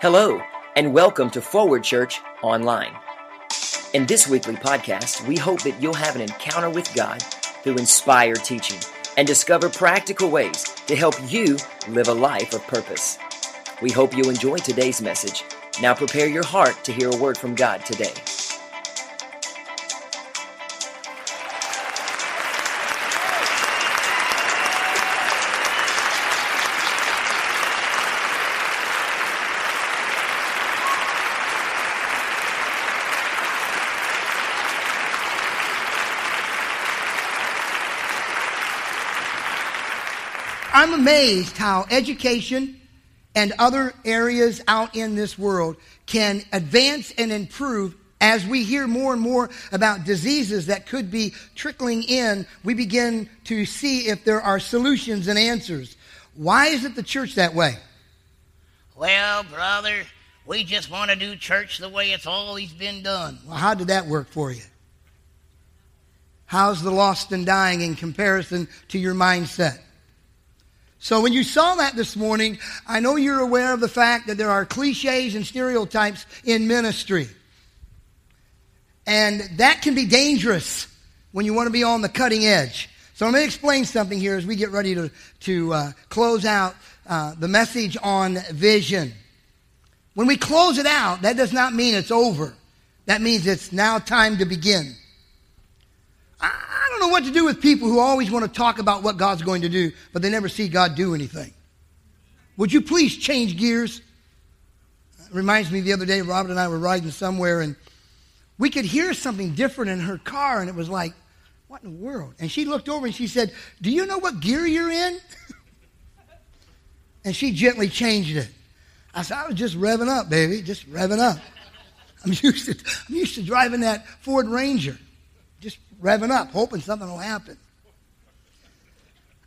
Hello, and welcome to Forward Church Online. In this weekly podcast, we hope that you'll have an encounter with God through inspired teaching and discover practical ways to help you live a life of purpose. We hope you enjoy today's message. Now prepare your heart to hear a word from God today. I'm amazed how education and other areas out in this world can advance and improve as we hear more and more about diseases that could be trickling in. We begin to see if there are solutions and answers. Why is it the church that way? Well, brother, we just want to do church the way it's always been done. Well, how did that work for you? How's the lost and dying in comparison to your mindset? So when you saw that this morning, I know you're aware of the fact that there are cliches and stereotypes in ministry. And that can be dangerous when you want to be on the cutting edge. So let me explain something here as we get ready to, to uh, close out uh, the message on vision. When we close it out, that does not mean it's over. That means it's now time to begin. Know what to do with people who always want to talk about what God's going to do, but they never see God do anything. Would you please change gears? It reminds me the other day, Robert and I were riding somewhere, and we could hear something different in her car, and it was like, what in the world? And she looked over and she said, Do you know what gear you're in? and she gently changed it. I said, I was just revving up, baby, just revving up. I'm used to, I'm used to driving that Ford Ranger revving up, hoping something will happen.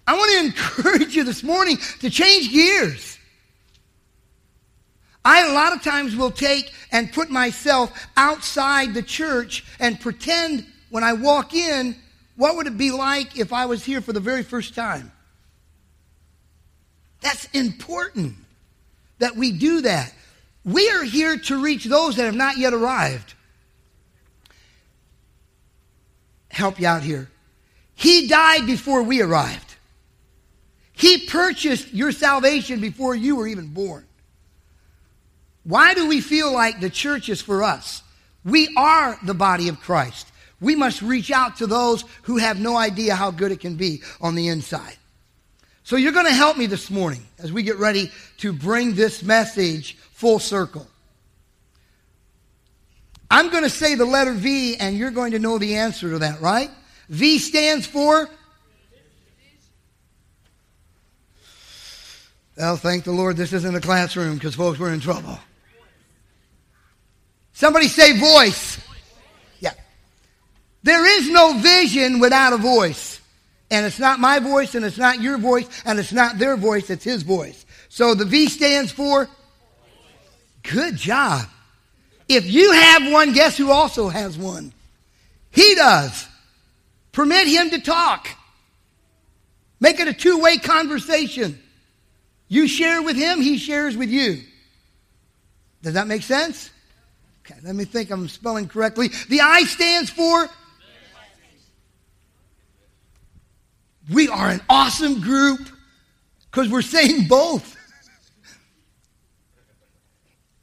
I want to encourage you this morning to change gears. I, a lot of times, will take and put myself outside the church and pretend when I walk in, what would it be like if I was here for the very first time? That's important that we do that. We are here to reach those that have not yet arrived. Help you out here. He died before we arrived. He purchased your salvation before you were even born. Why do we feel like the church is for us? We are the body of Christ. We must reach out to those who have no idea how good it can be on the inside. So you're going to help me this morning as we get ready to bring this message full circle. I'm going to say the letter V, and you're going to know the answer to that, right? V stands for. Well, thank the Lord this isn't a classroom because, folks, we're in trouble. Somebody say voice. Yeah. There is no vision without a voice. And it's not my voice, and it's not your voice, and it's not their voice, it's his voice. So the V stands for. Good job. If you have one, guess who also has one? He does. Permit him to talk. Make it a two way conversation. You share with him, he shares with you. Does that make sense? Okay, let me think I'm spelling correctly. The I stands for we are an awesome group because we're saying both.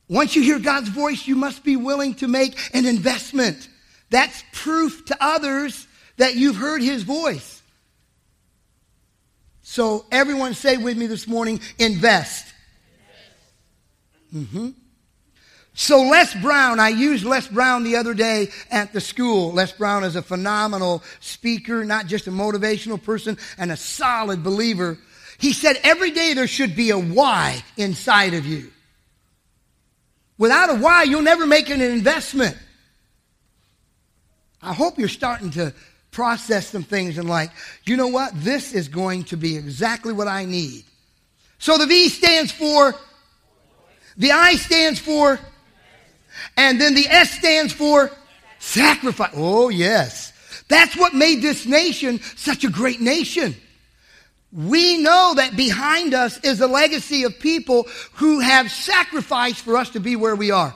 Once you hear God's voice, you must be willing to make an investment. That's proof to others that you've heard his voice. So, everyone say with me this morning invest. Mm-hmm. So, Les Brown, I used Les Brown the other day at the school. Les Brown is a phenomenal speaker, not just a motivational person, and a solid believer. He said every day there should be a why inside of you. Without a why, you'll never make an investment. I hope you're starting to process some things and like, you know what? This is going to be exactly what I need. So the V stands for, the I stands for, and then the S stands for sacrifice. Oh, yes. That's what made this nation such a great nation. We know that behind us is a legacy of people who have sacrificed for us to be where we are.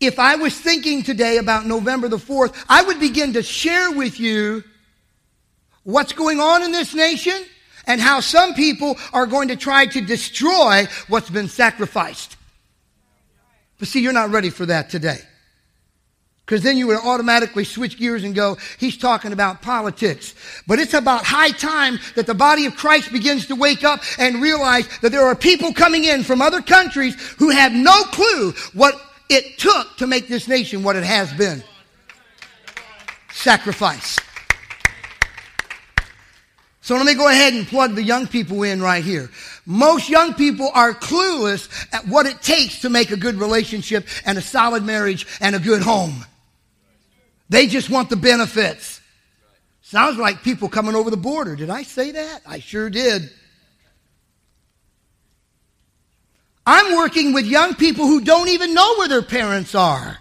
If I was thinking today about November the 4th, I would begin to share with you what's going on in this nation and how some people are going to try to destroy what's been sacrificed. But see, you're not ready for that today. Because then you would automatically switch gears and go, he's talking about politics. But it's about high time that the body of Christ begins to wake up and realize that there are people coming in from other countries who have no clue what it took to make this nation what it has been. Sacrifice. So let me go ahead and plug the young people in right here. Most young people are clueless at what it takes to make a good relationship and a solid marriage and a good home. They just want the benefits. Sounds like people coming over the border. Did I say that? I sure did. I'm working with young people who don't even know where their parents are.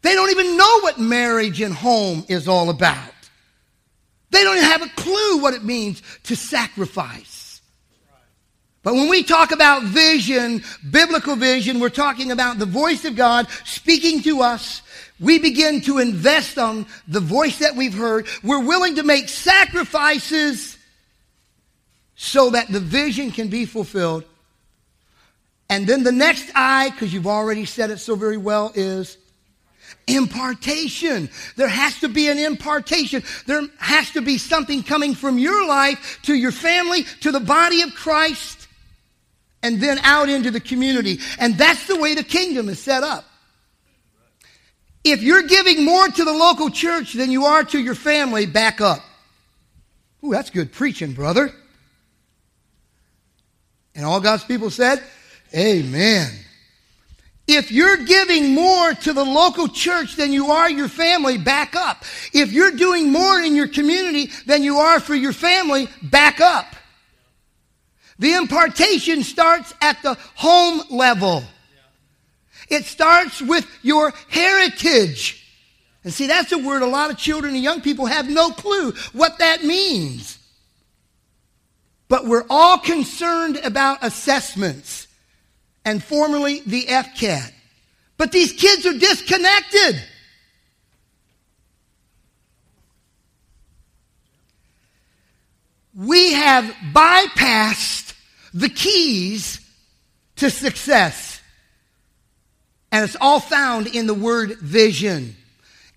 They don't even know what marriage and home is all about. They don't have a clue what it means to sacrifice. But when we talk about vision, biblical vision, we're talking about the voice of God speaking to us we begin to invest on the voice that we've heard. We're willing to make sacrifices so that the vision can be fulfilled. And then the next I, because you've already said it so very well, is impartation. There has to be an impartation. There has to be something coming from your life to your family, to the body of Christ, and then out into the community. And that's the way the kingdom is set up. If you're giving more to the local church than you are to your family, back up. Ooh, that's good preaching, brother. And all God's people said, Amen. If you're giving more to the local church than you are your family, back up. If you're doing more in your community than you are for your family, back up. The impartation starts at the home level. It starts with your heritage. And see, that's a word a lot of children and young people have no clue what that means. But we're all concerned about assessments and formerly the FCAT. But these kids are disconnected. We have bypassed the keys to success. And it's all found in the word vision.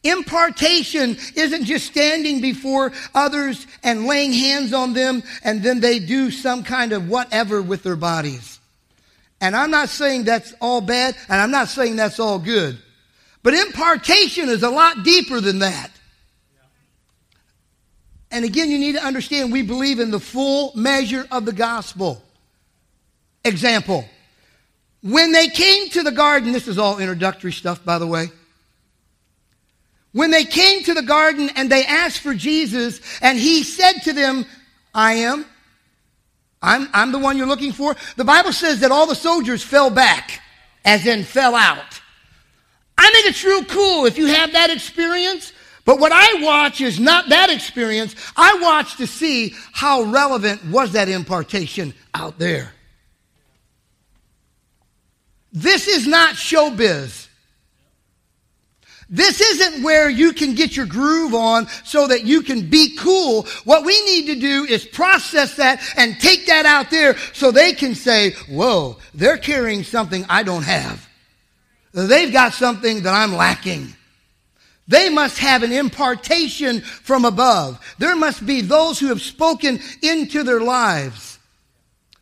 Impartation isn't just standing before others and laying hands on them and then they do some kind of whatever with their bodies. And I'm not saying that's all bad and I'm not saying that's all good. But impartation is a lot deeper than that. And again, you need to understand we believe in the full measure of the gospel. Example. When they came to the garden, this is all introductory stuff, by the way. When they came to the garden and they asked for Jesus, and he said to them, I am. I'm, I'm the one you're looking for. The Bible says that all the soldiers fell back, as in fell out. I think it's real cool if you have that experience. But what I watch is not that experience. I watch to see how relevant was that impartation out there. This is not showbiz. This isn't where you can get your groove on so that you can be cool. What we need to do is process that and take that out there so they can say, whoa, they're carrying something I don't have. They've got something that I'm lacking. They must have an impartation from above. There must be those who have spoken into their lives.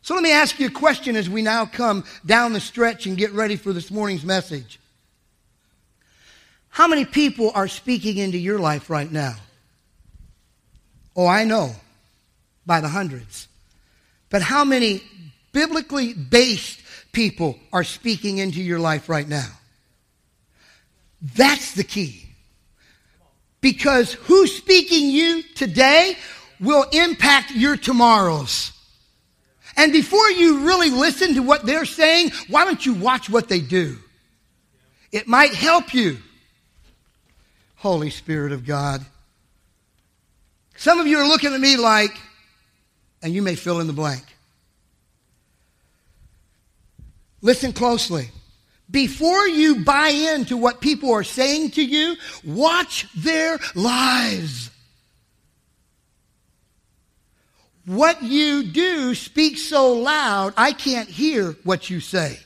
So let me ask you a question as we now come down the stretch and get ready for this morning's message. How many people are speaking into your life right now? Oh, I know, by the hundreds. But how many biblically based people are speaking into your life right now? That's the key. Because who's speaking you today will impact your tomorrows. And before you really listen to what they're saying, why don't you watch what they do? It might help you. Holy Spirit of God. Some of you are looking at me like, and you may fill in the blank. Listen closely. Before you buy into what people are saying to you, watch their lives. What you do speaks so loud, I can't hear what you say.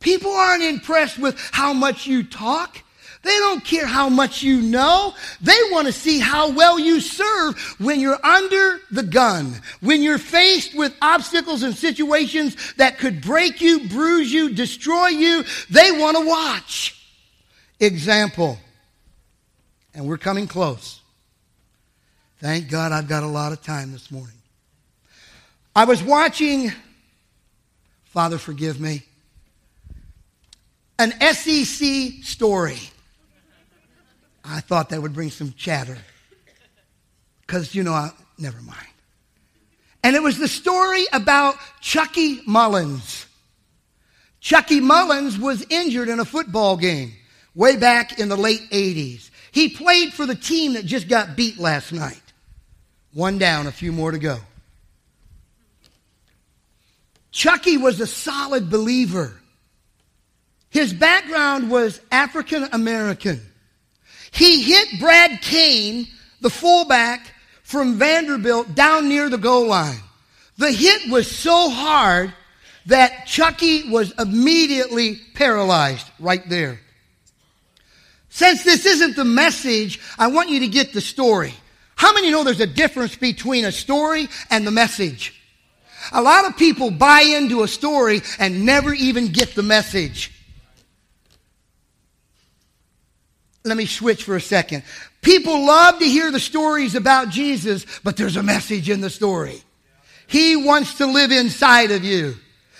People aren't impressed with how much you talk. They don't care how much you know. They want to see how well you serve when you're under the gun, when you're faced with obstacles and situations that could break you, bruise you, destroy you. They want to watch. Example. And we're coming close. Thank God I've got a lot of time this morning. I was watching, Father, forgive me, an SEC story. I thought that would bring some chatter. Because, you know, I, never mind. And it was the story about Chucky Mullins. Chucky Mullins was injured in a football game way back in the late 80s. He played for the team that just got beat last night. One down, a few more to go. Chucky was a solid believer. His background was African American. He hit Brad Kane, the fullback from Vanderbilt, down near the goal line. The hit was so hard that Chucky was immediately paralyzed right there. Since this isn't the message, I want you to get the story. How many know there's a difference between a story and the message? A lot of people buy into a story and never even get the message. Let me switch for a second. People love to hear the stories about Jesus, but there's a message in the story. He wants to live inside of you.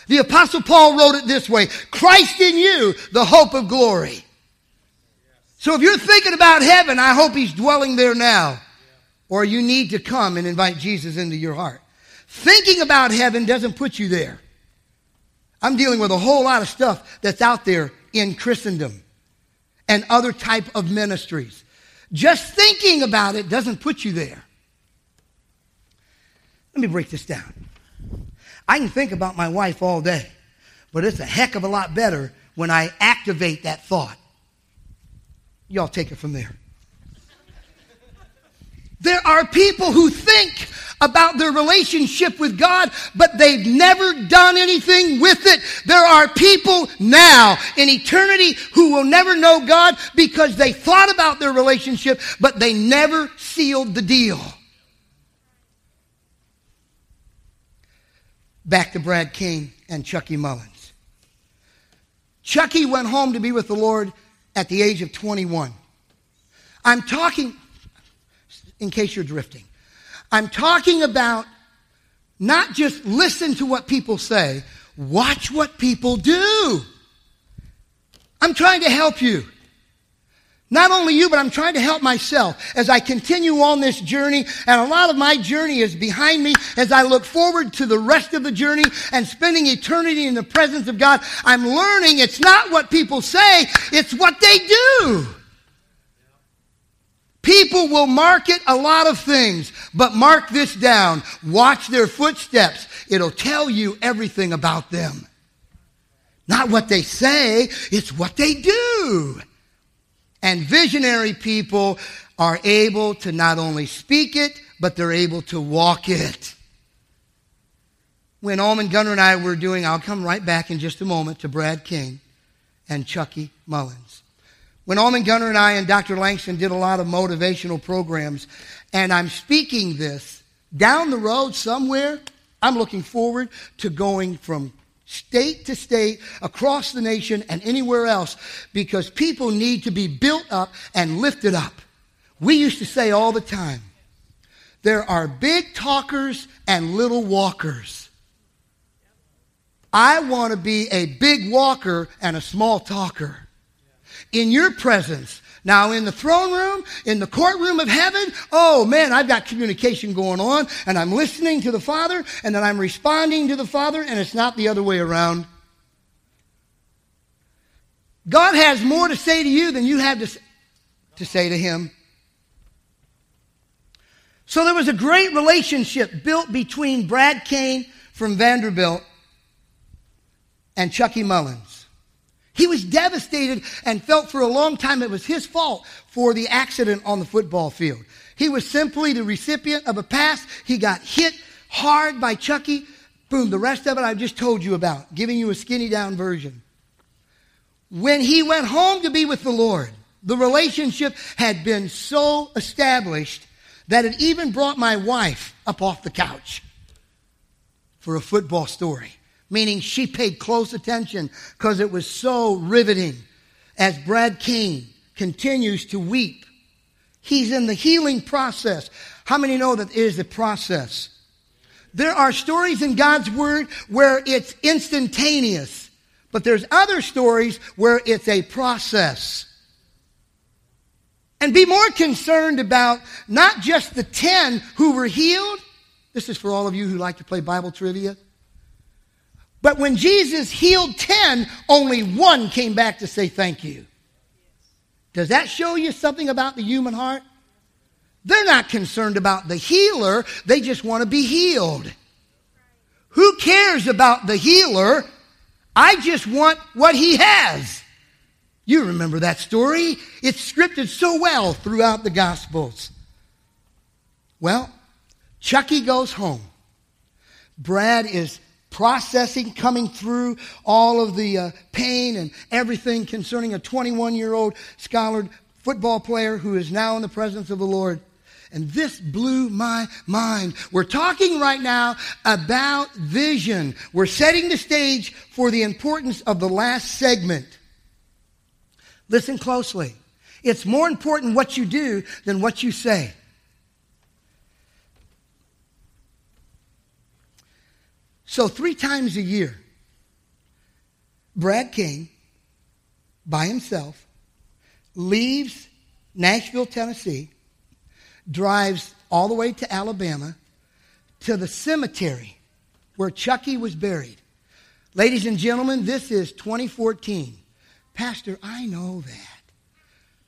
The apostle Paul wrote it this way, Christ in you, the hope of glory. So if you're thinking about heaven, I hope he's dwelling there now. Or you need to come and invite Jesus into your heart. Thinking about heaven doesn't put you there. I'm dealing with a whole lot of stuff that's out there in Christendom and other type of ministries. Just thinking about it doesn't put you there. Let me break this down. I can think about my wife all day, but it's a heck of a lot better when I activate that thought. Y'all take it from there. There are people who think about their relationship with God, but they've never done anything with it. There are people now in eternity who will never know God because they thought about their relationship, but they never sealed the deal. Back to Brad King and Chucky Mullins. Chucky went home to be with the Lord at the age of 21. I'm talking, in case you're drifting, I'm talking about not just listen to what people say, watch what people do. I'm trying to help you. Not only you, but I'm trying to help myself as I continue on this journey. And a lot of my journey is behind me as I look forward to the rest of the journey and spending eternity in the presence of God. I'm learning it's not what people say, it's what they do. People will market a lot of things, but mark this down. Watch their footsteps. It'll tell you everything about them. Not what they say, it's what they do. And visionary people are able to not only speak it, but they're able to walk it. When Almond Gunner and I were doing, I'll come right back in just a moment to Brad King and Chucky Mullins. When Almond Gunner and I and Dr. Langston did a lot of motivational programs, and I'm speaking this down the road somewhere, I'm looking forward to going from state to state, across the nation, and anywhere else because people need to be built up and lifted up. We used to say all the time, there are big talkers and little walkers. I want to be a big walker and a small talker in your presence. Now, in the throne room, in the courtroom of heaven, oh man, I've got communication going on, and I'm listening to the Father, and then I'm responding to the Father, and it's not the other way around. God has more to say to you than you have to, to say to Him. So there was a great relationship built between Brad Kane from Vanderbilt and Chucky Mullins. He was devastated and felt for a long time it was his fault for the accident on the football field. He was simply the recipient of a pass. He got hit hard by Chucky. Boom, the rest of it I've just told you about, giving you a skinny down version. When he went home to be with the Lord, the relationship had been so established that it even brought my wife up off the couch for a football story, meaning she paid close attention because it was so riveting as Brad Kane continues to weep. He's in the healing process. How many know that it is a process? There are stories in God's Word where it's instantaneous, but there's other stories where it's a process. And be more concerned about not just the 10 who were healed. This is for all of you who like to play Bible trivia. But when Jesus healed 10, only one came back to say thank you. Does that show you something about the human heart? They're not concerned about the healer, they just want to be healed. Who cares about the healer? I just want what he has. You remember that story? It's scripted so well throughout the Gospels. Well, Chucky goes home. Brad is processing, coming through all of the uh, pain and everything concerning a 21 year old scholar football player who is now in the presence of the Lord. And this blew my mind. We're talking right now about vision. We're setting the stage for the importance of the last segment. Listen closely. It's more important what you do than what you say. So, three times a year, Brad King, by himself, leaves Nashville, Tennessee, drives all the way to Alabama to the cemetery where Chucky was buried. Ladies and gentlemen, this is 2014. Pastor, I know that.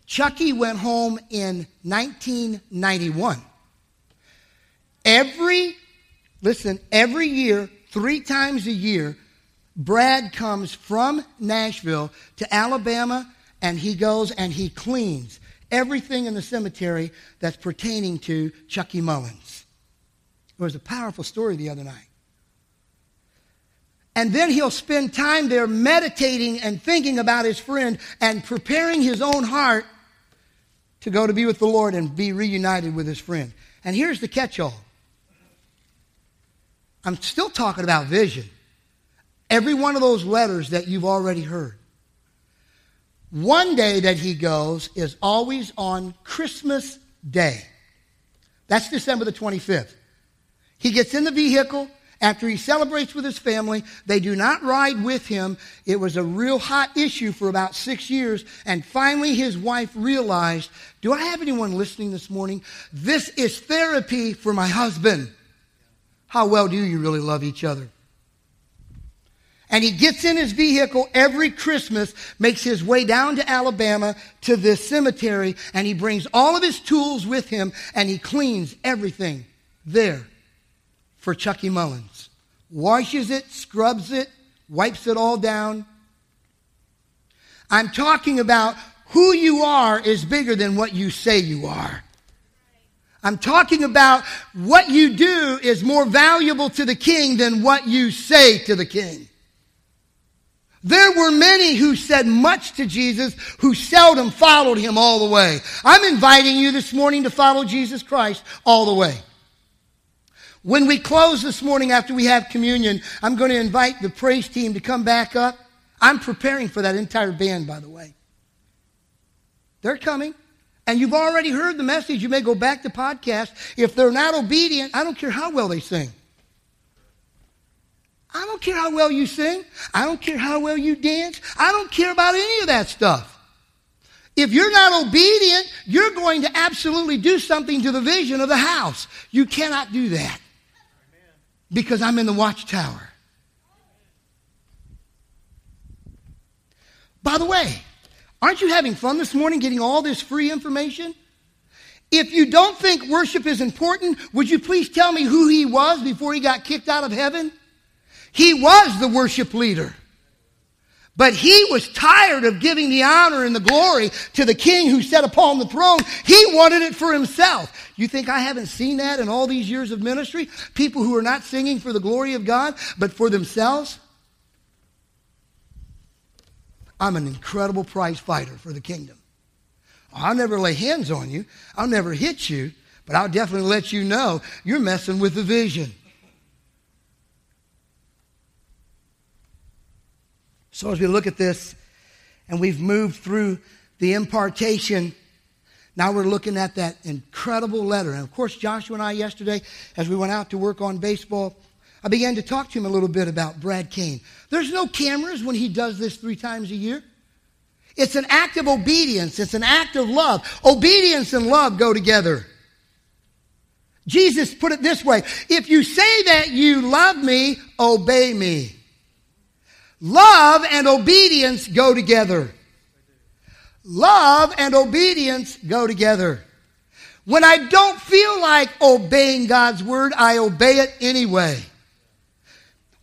Chucky went home in 1991. Every, listen, every year, three times a year, Brad comes from Nashville to Alabama and he goes and he cleans everything in the cemetery that's pertaining to Chucky Mullins. It was a powerful story the other night. And then he'll spend time there meditating and thinking about his friend and preparing his own heart to go to be with the Lord and be reunited with his friend. And here's the catch all I'm still talking about vision. Every one of those letters that you've already heard. One day that he goes is always on Christmas Day. That's December the 25th. He gets in the vehicle. After he celebrates with his family, they do not ride with him. It was a real hot issue for about six years. And finally, his wife realized Do I have anyone listening this morning? This is therapy for my husband. How well do you really love each other? And he gets in his vehicle every Christmas, makes his way down to Alabama to this cemetery, and he brings all of his tools with him and he cleans everything there for Chucky Mullins. Washes it, scrubs it, wipes it all down. I'm talking about who you are is bigger than what you say you are. I'm talking about what you do is more valuable to the king than what you say to the king. There were many who said much to Jesus who seldom followed him all the way. I'm inviting you this morning to follow Jesus Christ all the way. When we close this morning after we have communion, I'm going to invite the praise team to come back up. I'm preparing for that entire band, by the way. They're coming. And you've already heard the message. You may go back to podcast. If they're not obedient, I don't care how well they sing. I don't care how well you sing. I don't care how well you dance. I don't care about any of that stuff. If you're not obedient, you're going to absolutely do something to the vision of the house. You cannot do that because I'm in the watchtower. By the way, aren't you having fun this morning getting all this free information? If you don't think worship is important, would you please tell me who he was before he got kicked out of heaven? He was the worship leader. But he was tired of giving the honor and the glory to the king who sat upon the throne. He wanted it for himself. You think I haven't seen that in all these years of ministry? People who are not singing for the glory of God, but for themselves? I'm an incredible prize fighter for the kingdom. I'll never lay hands on you. I'll never hit you, but I'll definitely let you know you're messing with the vision. So as we look at this and we've moved through the impartation, now we're looking at that incredible letter. And of course, Joshua and I yesterday, as we went out to work on baseball, I began to talk to him a little bit about Brad Kane. There's no cameras when he does this three times a year. It's an act of obedience. It's an act of love. Obedience and love go together. Jesus put it this way. If you say that you love me, obey me. Love and obedience go together. Love and obedience go together. When I don't feel like obeying God's word, I obey it anyway.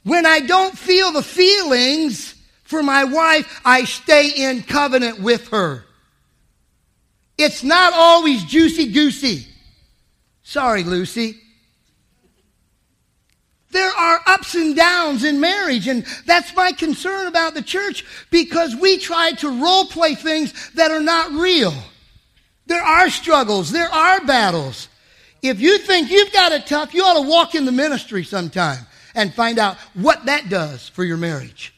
When I don't feel the feelings for my wife, I stay in covenant with her. It's not always juicy goosey. Sorry, Lucy. There are ups and downs in marriage, and that's my concern about the church because we try to role play things that are not real. There are struggles, there are battles. If you think you've got it tough, you ought to walk in the ministry sometime and find out what that does for your marriage.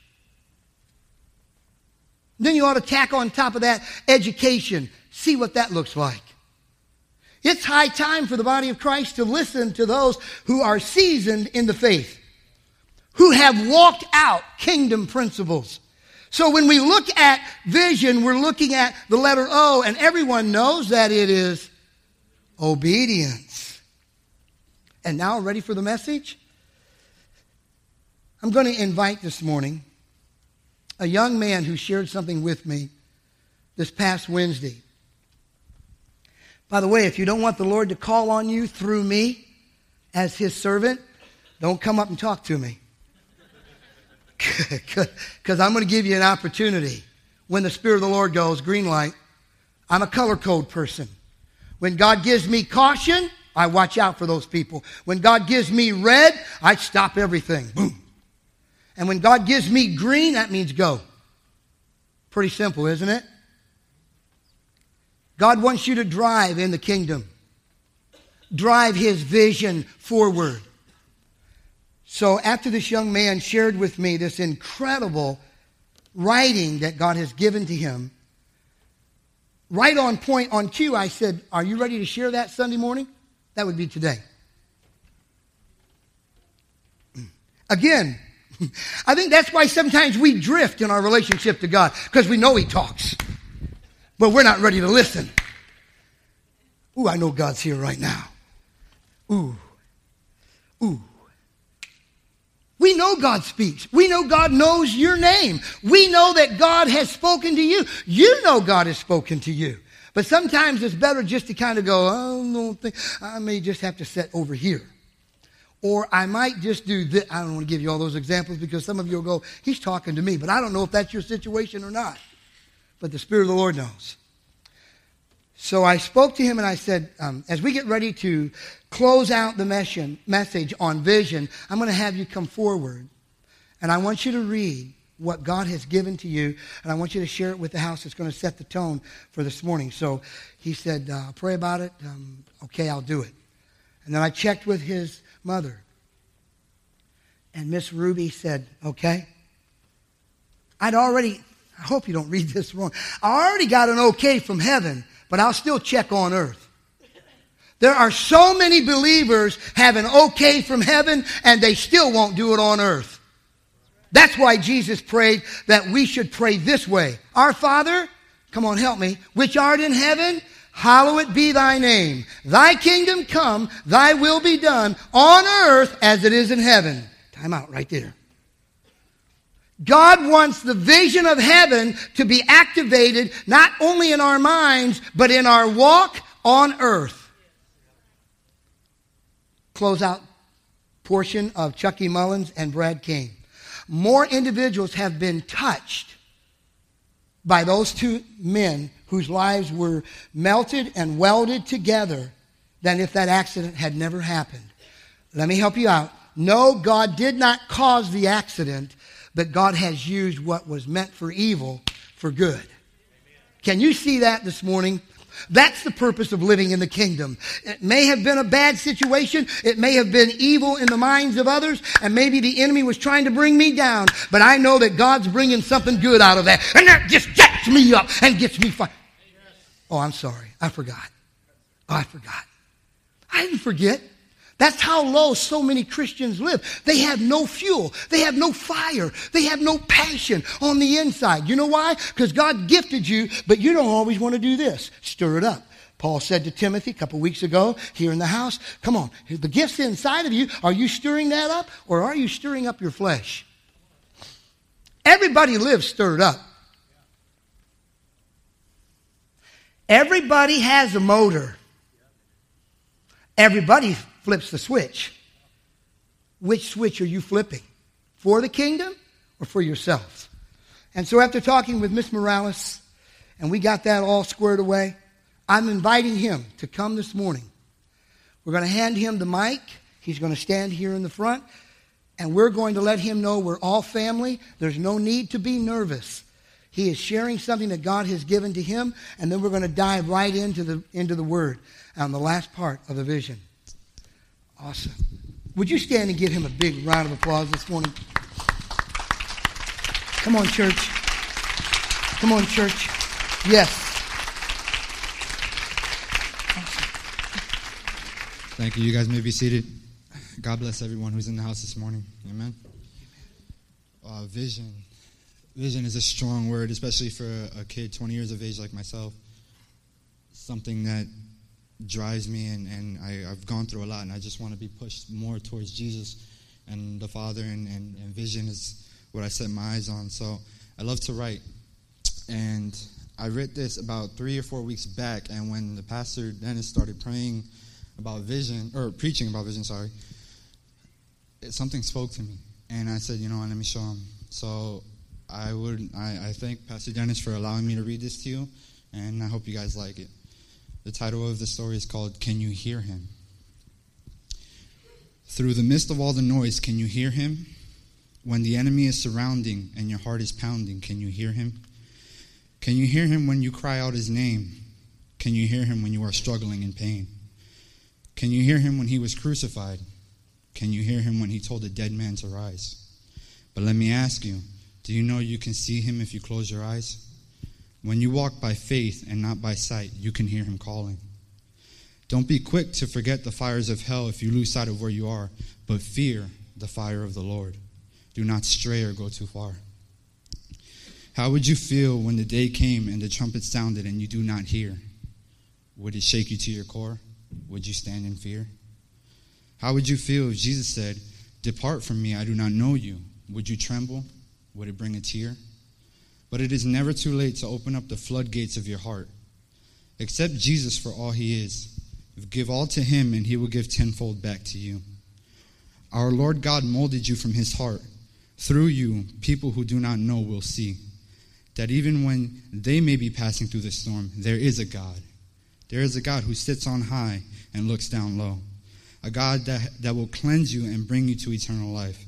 Then you ought to tack on top of that education, see what that looks like. It's high time for the body of Christ to listen to those who are seasoned in the faith, who have walked out kingdom principles. So when we look at vision, we're looking at the letter O, and everyone knows that it is obedience. And now, ready for the message? I'm going to invite this morning a young man who shared something with me this past Wednesday. By the way, if you don't want the Lord to call on you through me as his servant, don't come up and talk to me. Because I'm going to give you an opportunity. When the Spirit of the Lord goes, green light, I'm a color code person. When God gives me caution, I watch out for those people. When God gives me red, I stop everything. Boom. And when God gives me green, that means go. Pretty simple, isn't it? God wants you to drive in the kingdom, drive his vision forward. So, after this young man shared with me this incredible writing that God has given to him, right on point, on cue, I said, Are you ready to share that Sunday morning? That would be today. Mm. Again, I think that's why sometimes we drift in our relationship to God, because we know He talks but we're not ready to listen. Ooh, I know God's here right now. Ooh, ooh. We know God speaks. We know God knows your name. We know that God has spoken to you. You know God has spoken to you. But sometimes it's better just to kind of go, oh, no, think I may just have to sit over here. Or I might just do this. I don't want to give you all those examples because some of you will go, he's talking to me. But I don't know if that's your situation or not but the Spirit of the Lord knows. So I spoke to him and I said, um, as we get ready to close out the message on vision, I'm going to have you come forward. And I want you to read what God has given to you, and I want you to share it with the house. It's going to set the tone for this morning. So he said, uh, pray about it. Um, okay, I'll do it. And then I checked with his mother. And Miss Ruby said, okay. I'd already I hope you don't read this wrong. I already got an okay from heaven, but I'll still check on earth. There are so many believers have an okay from heaven and they still won't do it on earth. That's why Jesus prayed that we should pray this way. Our Father, come on, help me, which art in heaven, hallowed be thy name. Thy kingdom come, thy will be done on earth as it is in heaven. Time out right there. God wants the vision of heaven to be activated not only in our minds, but in our walk on earth. Close out portion of Chucky Mullins and Brad King. More individuals have been touched by those two men whose lives were melted and welded together than if that accident had never happened. Let me help you out. No, God did not cause the accident, but God has used what was meant for evil for good. Can you see that this morning? That's the purpose of living in the kingdom. It may have been a bad situation. It may have been evil in the minds of others. And maybe the enemy was trying to bring me down. But I know that God's bringing something good out of that. And that just jacks me up and gets me fired. Oh, I'm sorry. I forgot. Oh, I forgot. I didn't forget. That's how low so many Christians live. They have no fuel. They have no fire. They have no passion on the inside. You know why? Because God gifted you, but you don't always want to do this. Stir it up. Paul said to Timothy a couple weeks ago here in the house, come on, the gifts inside of you, are you stirring that up or are you stirring up your flesh? Everybody lives stirred up. Everybody has a motor. Everybody flips the switch. Which switch are you flipping? For the kingdom or for yourself? And so after talking with Miss Morales, and we got that all squared away, I'm inviting him to come this morning. We're going to hand him the mic. He's going to stand here in the front, and we're going to let him know we're all family. There's no need to be nervous. He is sharing something that God has given to him, and then we're going to dive right into the, into the Word on the last part of the vision. Awesome. Would you stand and give him a big round of applause this morning? Come on, church. Come on, church. Yes. Thank you. You guys may be seated. God bless everyone who's in the house this morning. Amen. Uh, vision. Vision is a strong word, especially for a, kid 20 years of age like myself. Something that drives me, and, and I, have gone through a lot, and I just want to be pushed more towards Jesus and the Father, and, and, and vision is what I set my eyes on. So I love to write. And I read this about three or four weeks back, and when the pastor Dennis started praying about vision, or preaching about vision, sorry, it, something spoke to me. And I said, you know what, let me show him. So I would I, I thank Pastor Dennis for allowing me to read this to you, and I hope you guys like it. The title of the story is called Can You Hear Him? Through the midst of all the noise, can you hear him? When the enemy is surrounding and your heart is pounding, can you hear him? Can you hear him when you cry out his name? Can you hear him when you are struggling in pain? Can you hear him when he was crucified? Can you hear him when he told a dead man to rise? But let me ask you do you know you can see him if you close your eyes? When you walk by faith and not by sight, you can hear him calling. Don't be quick to forget the fires of hell if you lose sight of where you are, but fear the fire of the Lord. Do not stray or go too far. How would you feel when the day came and the trumpet sounded and you do not hear? Would it shake you to your core? Would you stand in fear? How would you feel if Jesus said, Depart from me, I do not know you? Would you tremble? Would it bring a tear? But it is never too late to open up the floodgates of your heart. Accept Jesus for all he is. Give all to him, and he will give tenfold back to you. Our Lord God molded you from his heart. Through you, people who do not know will see that even when they may be passing through the storm, there is a God. There is a God who sits on high and looks down low. A God that, that will cleanse you and bring you to eternal life.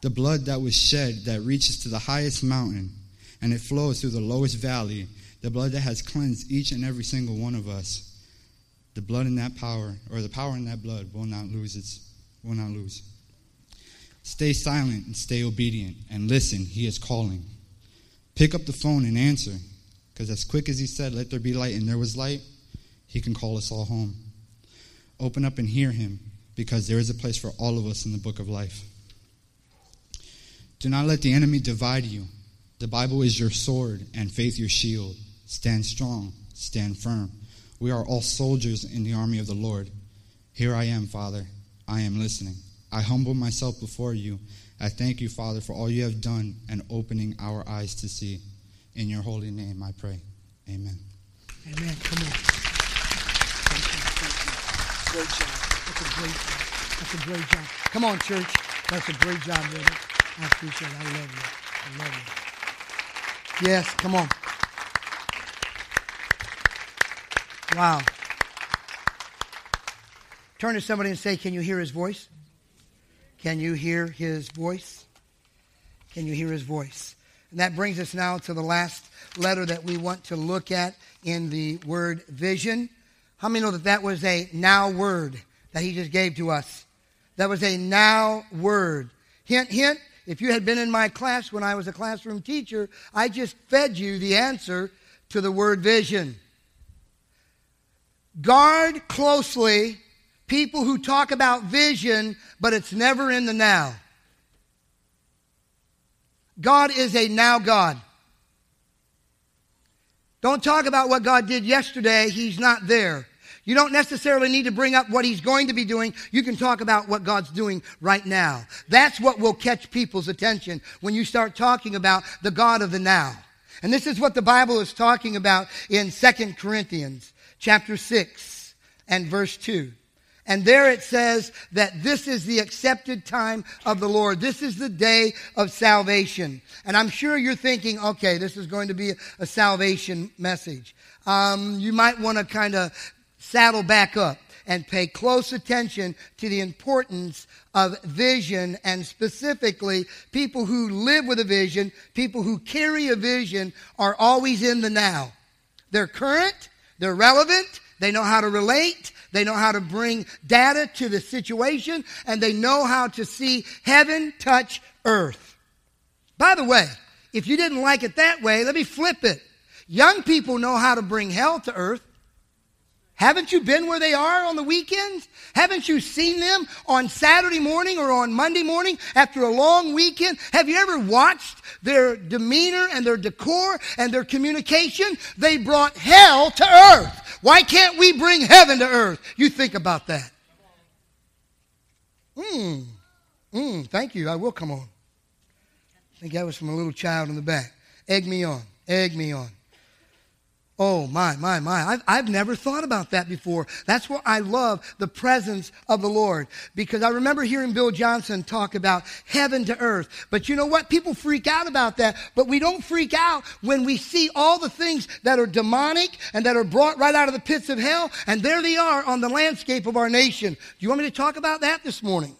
The blood that was shed that reaches to the highest mountain and it flows through the lowest valley, the blood that has cleansed each and every single one of us, the blood in that power, or the power in that blood, will not lose its will not lose. Stay silent and stay obedient and listen, he is calling. Pick up the phone and answer, because as quick as he said, Let there be light, and there was light, he can call us all home. Open up and hear him, because there is a place for all of us in the book of life. Do not let the enemy divide you the Bible is your sword and faith your shield. Stand strong, stand firm. We are all soldiers in the army of the Lord. Here I am, Father. I am listening. I humble myself before you. I thank you, Father, for all you have done and opening our eyes to see. In your holy name I pray. Amen. Amen. Come on. Thank you. Thank you. Great job. That's a great job. That's a great job. Come on, church. That's a great job, brother. I appreciate it. I love you. I love you. Yes, come on. Wow. Turn to somebody and say, Can you hear his voice? Can you hear his voice? Can you hear his voice? And that brings us now to the last letter that we want to look at in the word vision. How many know that that was a now word that he just gave to us? That was a now word. Hint, hint, if you had been in my class when I was a classroom teacher, I just fed you the answer to the word vision. Guard closely people who talk about vision, but it's never in the now. God is a now God. Don't talk about what God did yesterday. He's not there. You don't necessarily need to bring up what he's going to be doing. You can talk about what God's doing right now. That's what will catch people's attention when you start talking about the God of the now. And this is what the Bible is talking about in 2 Corinthians chapter 6 and verse 2. And there it says that this is the accepted time of the Lord. This is the day of salvation. And I'm sure you're thinking, okay, this is going to be a, salvation message. Um, you might want to kind of saddle back up and pay close attention to the importance of vision and specifically people who live with a vision, people who carry a vision are always in the now. They're current, they're relevant, they know how to relate, they know how to bring data to the situation, and they know how to see heaven touch earth. By the way, if you didn't like it that way, let me flip it. Young people know how to bring hell to earth. Haven't you been where they are on the weekends? Haven't you seen them on Saturday morning or on Monday morning after a long weekend? Have you ever watched their demeanor and their decor and their communication? They brought hell to earth. Why can't we bring heaven to earth? You think about that. Hmm. Hmm. Thank you. I will come on. I think that was from a little child in the back. Egg me on. Egg me on. Oh, my, my, my. I've, I've never thought about that before. That's why I love the presence of the Lord. Because I remember hearing Bill Johnson talk about heaven to earth. But you know what? People freak out about that. But we don't freak out when we see all the things that are demonic and that are brought right out of the pits of hell. And there they are on the landscape of our nation. Do you want me to talk about that this morning?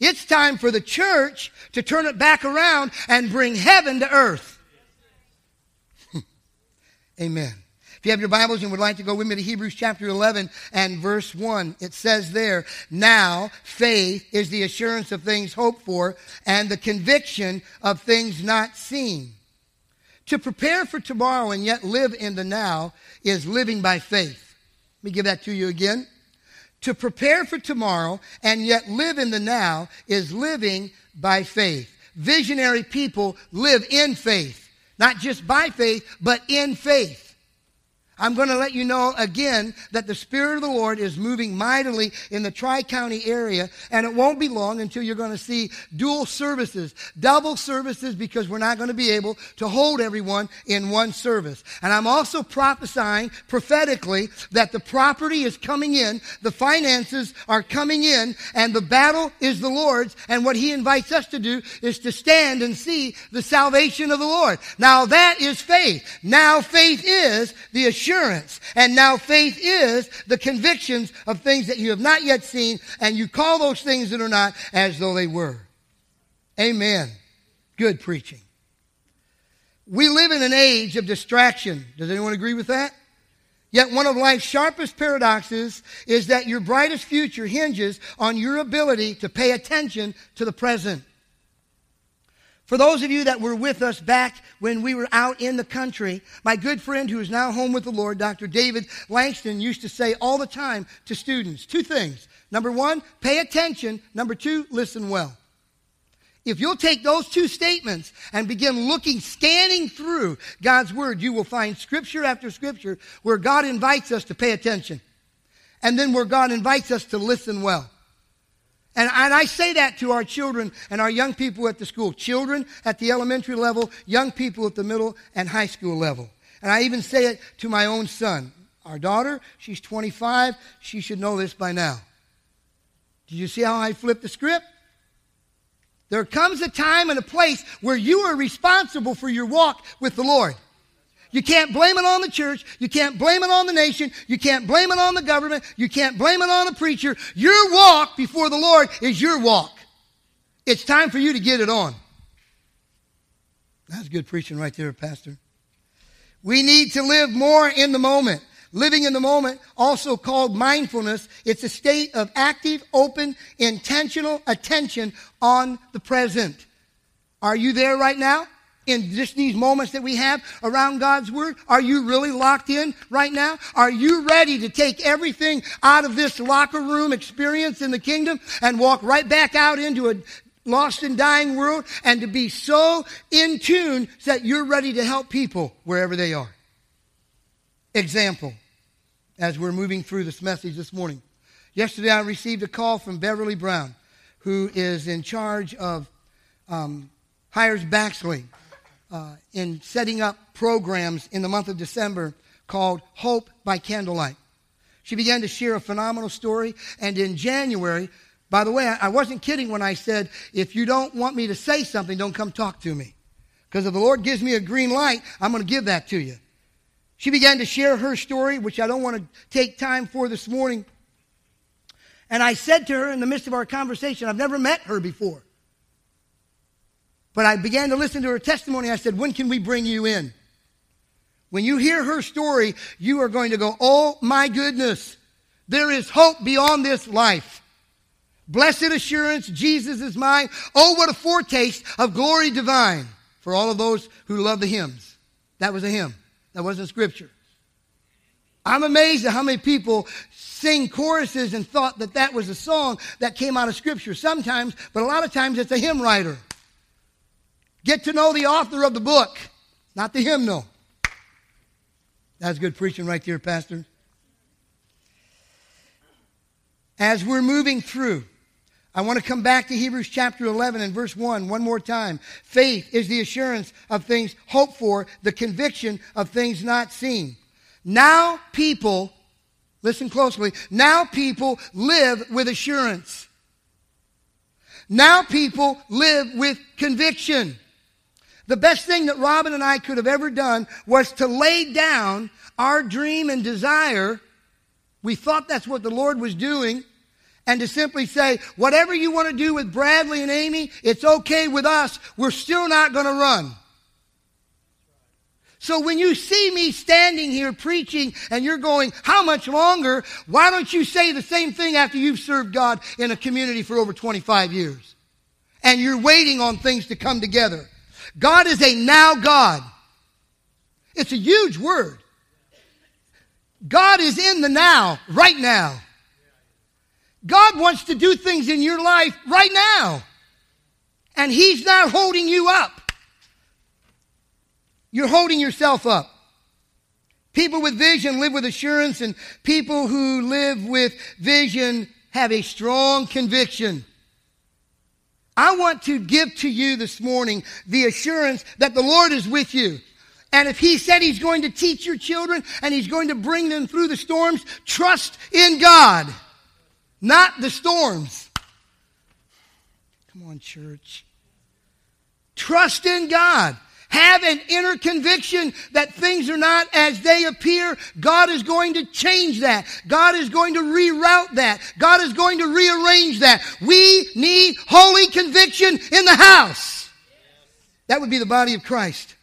It's time for the church to turn it back around and bring heaven to earth. Amen. If you have your Bibles and would like to go with me to Hebrews chapter 11 and verse 1, it says there, Now faith is the assurance of things hoped for and the conviction of things not seen. To prepare for tomorrow and yet live in the now is living by faith. Let me give that to you again. To prepare for tomorrow and yet live in the now is living by faith. Visionary people live in faith. Not just by faith, but in faith. I'm going to let you know again that the Spirit of the Lord is moving mightily in the Tri County area, and it won't be long until you're going to see dual services, double services, because we're not going to be able to hold everyone in one service. And I'm also prophesying prophetically that the property is coming in, the finances are coming in, and the battle is the Lord's, and what He invites us to do is to stand and see the salvation of the Lord. Now that is faith. Now faith is the assurance assurance. And now faith is the convictions of things that you have not yet seen, and you call those things that are not as though they were. Amen. Good preaching. We live in an age of distraction. Does anyone agree with that? Yet one of life's sharpest paradoxes is that your brightest future hinges on your ability to pay attention to the present. For those of you that were with us back when we were out in the country, my good friend who is now home with the Lord, Dr. David Langston, used to say all the time to students two things. Number one, pay attention. Number two, listen well. If you'll take those two statements and begin looking, scanning through God's Word, you will find scripture after scripture where God invites us to pay attention. And then where God invites us to listen well. And, and I say that to our children and our young people at the school. Children at the elementary level, young people at the middle and high school level. And I even say it to my own son. Our daughter, she's 25. She should know this by now. Did you see how I flipped the script? There comes a time and a place where you are responsible for your walk with the Lord. You can't blame it on the church. You can't blame it on the nation. You can't blame it on the government. You can't blame it on the preacher. Your walk before the Lord is your walk. It's time for you to get it on. That's good preaching right there, Pastor. We need to live more in the moment. Living in the moment, also called mindfulness, it's a state of active, open, intentional attention on the present. Are you there right now? In just these moments that we have around God's Word? Are you really locked in right now? Are you ready to take everything out of this locker room experience in the kingdom and walk right back out into a lost and dying world and to be so in tune that you're ready to help people wherever they are? example as we're moving through this message this morning. Yesterday, I received a call from Beverly Brown, who is in charge of um, Hires Baxley uh, in setting up programs in the month of December called Hope by Candlelight. She began to share a phenomenal story, and in January, by the way, I wasn't kidding when I said, if you don't want me to say something, don't come talk to me. Because if the Lord gives me a green light, I'm going to give that to you. She began to share her story, which I don't want to take time for this morning. And I said to her in the midst of our conversation, I've never met her before. But I began to listen to her testimony. I said, When can we bring you in? When you hear her story, you are going to go, Oh my goodness, there is hope beyond this life. Blessed assurance, Jesus is mine. Oh, what a foretaste of glory divine for all of those who love the hymns. That was a hymn. That wasn't scripture. I'm amazed at how many people sing choruses and thought that that was a song that came out of scripture sometimes, but a lot of times it's a hymn writer. Get to know the author of the book, not the hymnal. That's good preaching right there, Pastor. As we're moving through, I want to come back to Hebrews chapter 11 and verse 1 one more time. Faith is the assurance of things hoped for, the conviction of things not seen. Now people, listen closely, now people live with assurance. Now people live with conviction. The best thing that Robin and I could have ever done was to lay down our dream and desire. We thought that's what the Lord was doing and to simply say, whatever you want to do with Bradley and Amy, it's okay with us. We're still not going to run. So when you see me standing here preaching and you're going, how much longer? Why don't you say the same thing after you've served God in a community for over 25 years? And you're waiting on things to come together. God is a now God. It's a huge word. God is in the now, right now. God wants to do things in your life right now. And He's not holding you up. You're holding yourself up. People with vision live with assurance, and people who live with vision have a strong conviction. I want to give to you this morning the assurance that the Lord is with you. And if He said He's going to teach your children and He's going to bring them through the storms, trust in God not the storms. Come on, church. Trust in God. Have an inner conviction that things are not as they appear. God is going to change that. God is going to reroute that. God is going to rearrange that. We need holy conviction in the house. That would be the body of Christ.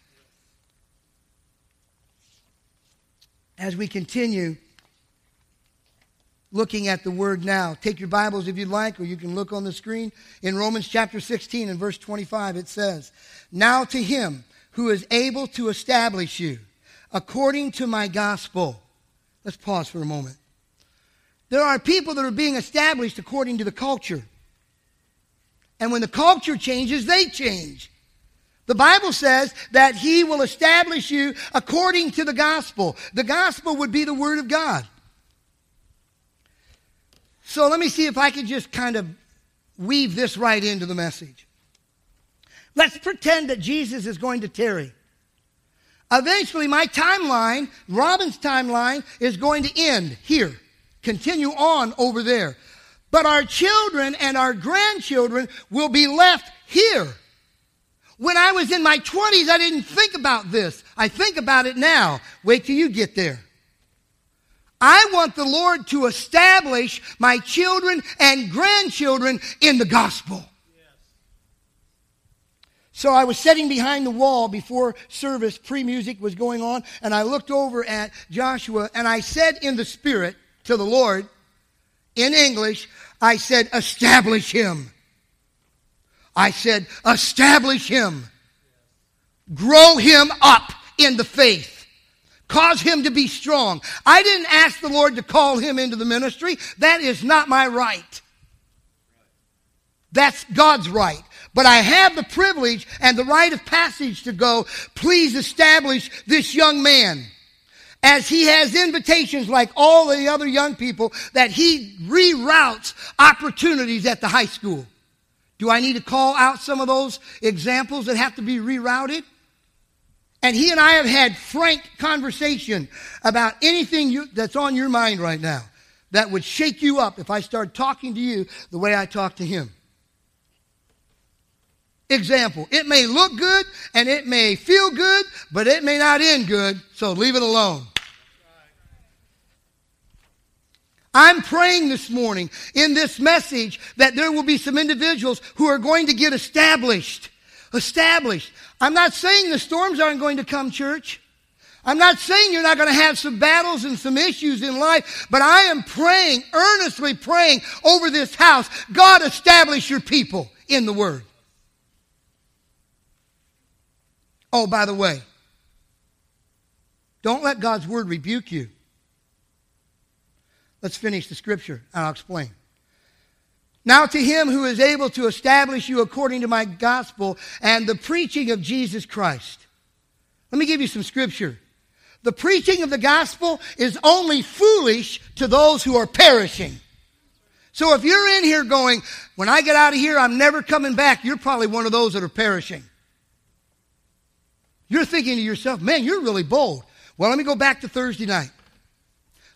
As we continue, looking at the word now. Take your Bibles if you'd like, or you can look on the screen. In Romans chapter 16 and verse 25, it says, Now to him who is able to establish you according to my gospel. Let's pause for a moment. There are people that are being established according to the culture. And when the culture changes, they change. The Bible says that he will establish you according to the gospel. The gospel would be the word of God. So let me see if I can just kind of weave this right into the message. Let's pretend that Jesus is going to tarry. Eventually, my timeline, Robin's timeline, is going to end here, continue on over there. But our children and our grandchildren will be left here. When I was in my 20s, I didn't think about this. I think about it now. Wait till you get there. I want the Lord to establish my children and grandchildren in the gospel. So I was sitting behind the wall before service, pre music was going on, and I looked over at Joshua and I said in the Spirit to the Lord, in English, I said, establish him. I said, establish him. Grow him up in the faith. Cause him to be strong. I didn't ask the Lord to call him into the ministry. That is not my right. That's God's right. But I have the privilege and the right of passage to go, please establish this young man. As he has invitations like all the other young people that he reroutes opportunities at the high school. Do I need to call out some of those examples that have to be rerouted? And he and I have had frank conversation about anything you, that's on your mind right now that would shake you up if I start talking to you the way I talk to him. Example, it may look good and it may feel good, but it may not end good, so leave it alone. I'm praying this morning in this message that there will be some individuals who are going to get established. Established. I'm not saying the storms aren't going to come, church. I'm not saying you're not going to have some battles and some issues in life, but I am praying, earnestly praying over this house. God establish your people in the Word. Oh, by the way, don't let God's Word rebuke you. Let's finish the scripture and I'll explain. Now, to him who is able to establish you according to my gospel and the preaching of Jesus Christ. Let me give you some scripture. The preaching of the gospel is only foolish to those who are perishing. So if you're in here going, when I get out of here, I'm never coming back, you're probably one of those that are perishing. You're thinking to yourself, man, you're really bold. Well, let me go back to Thursday night.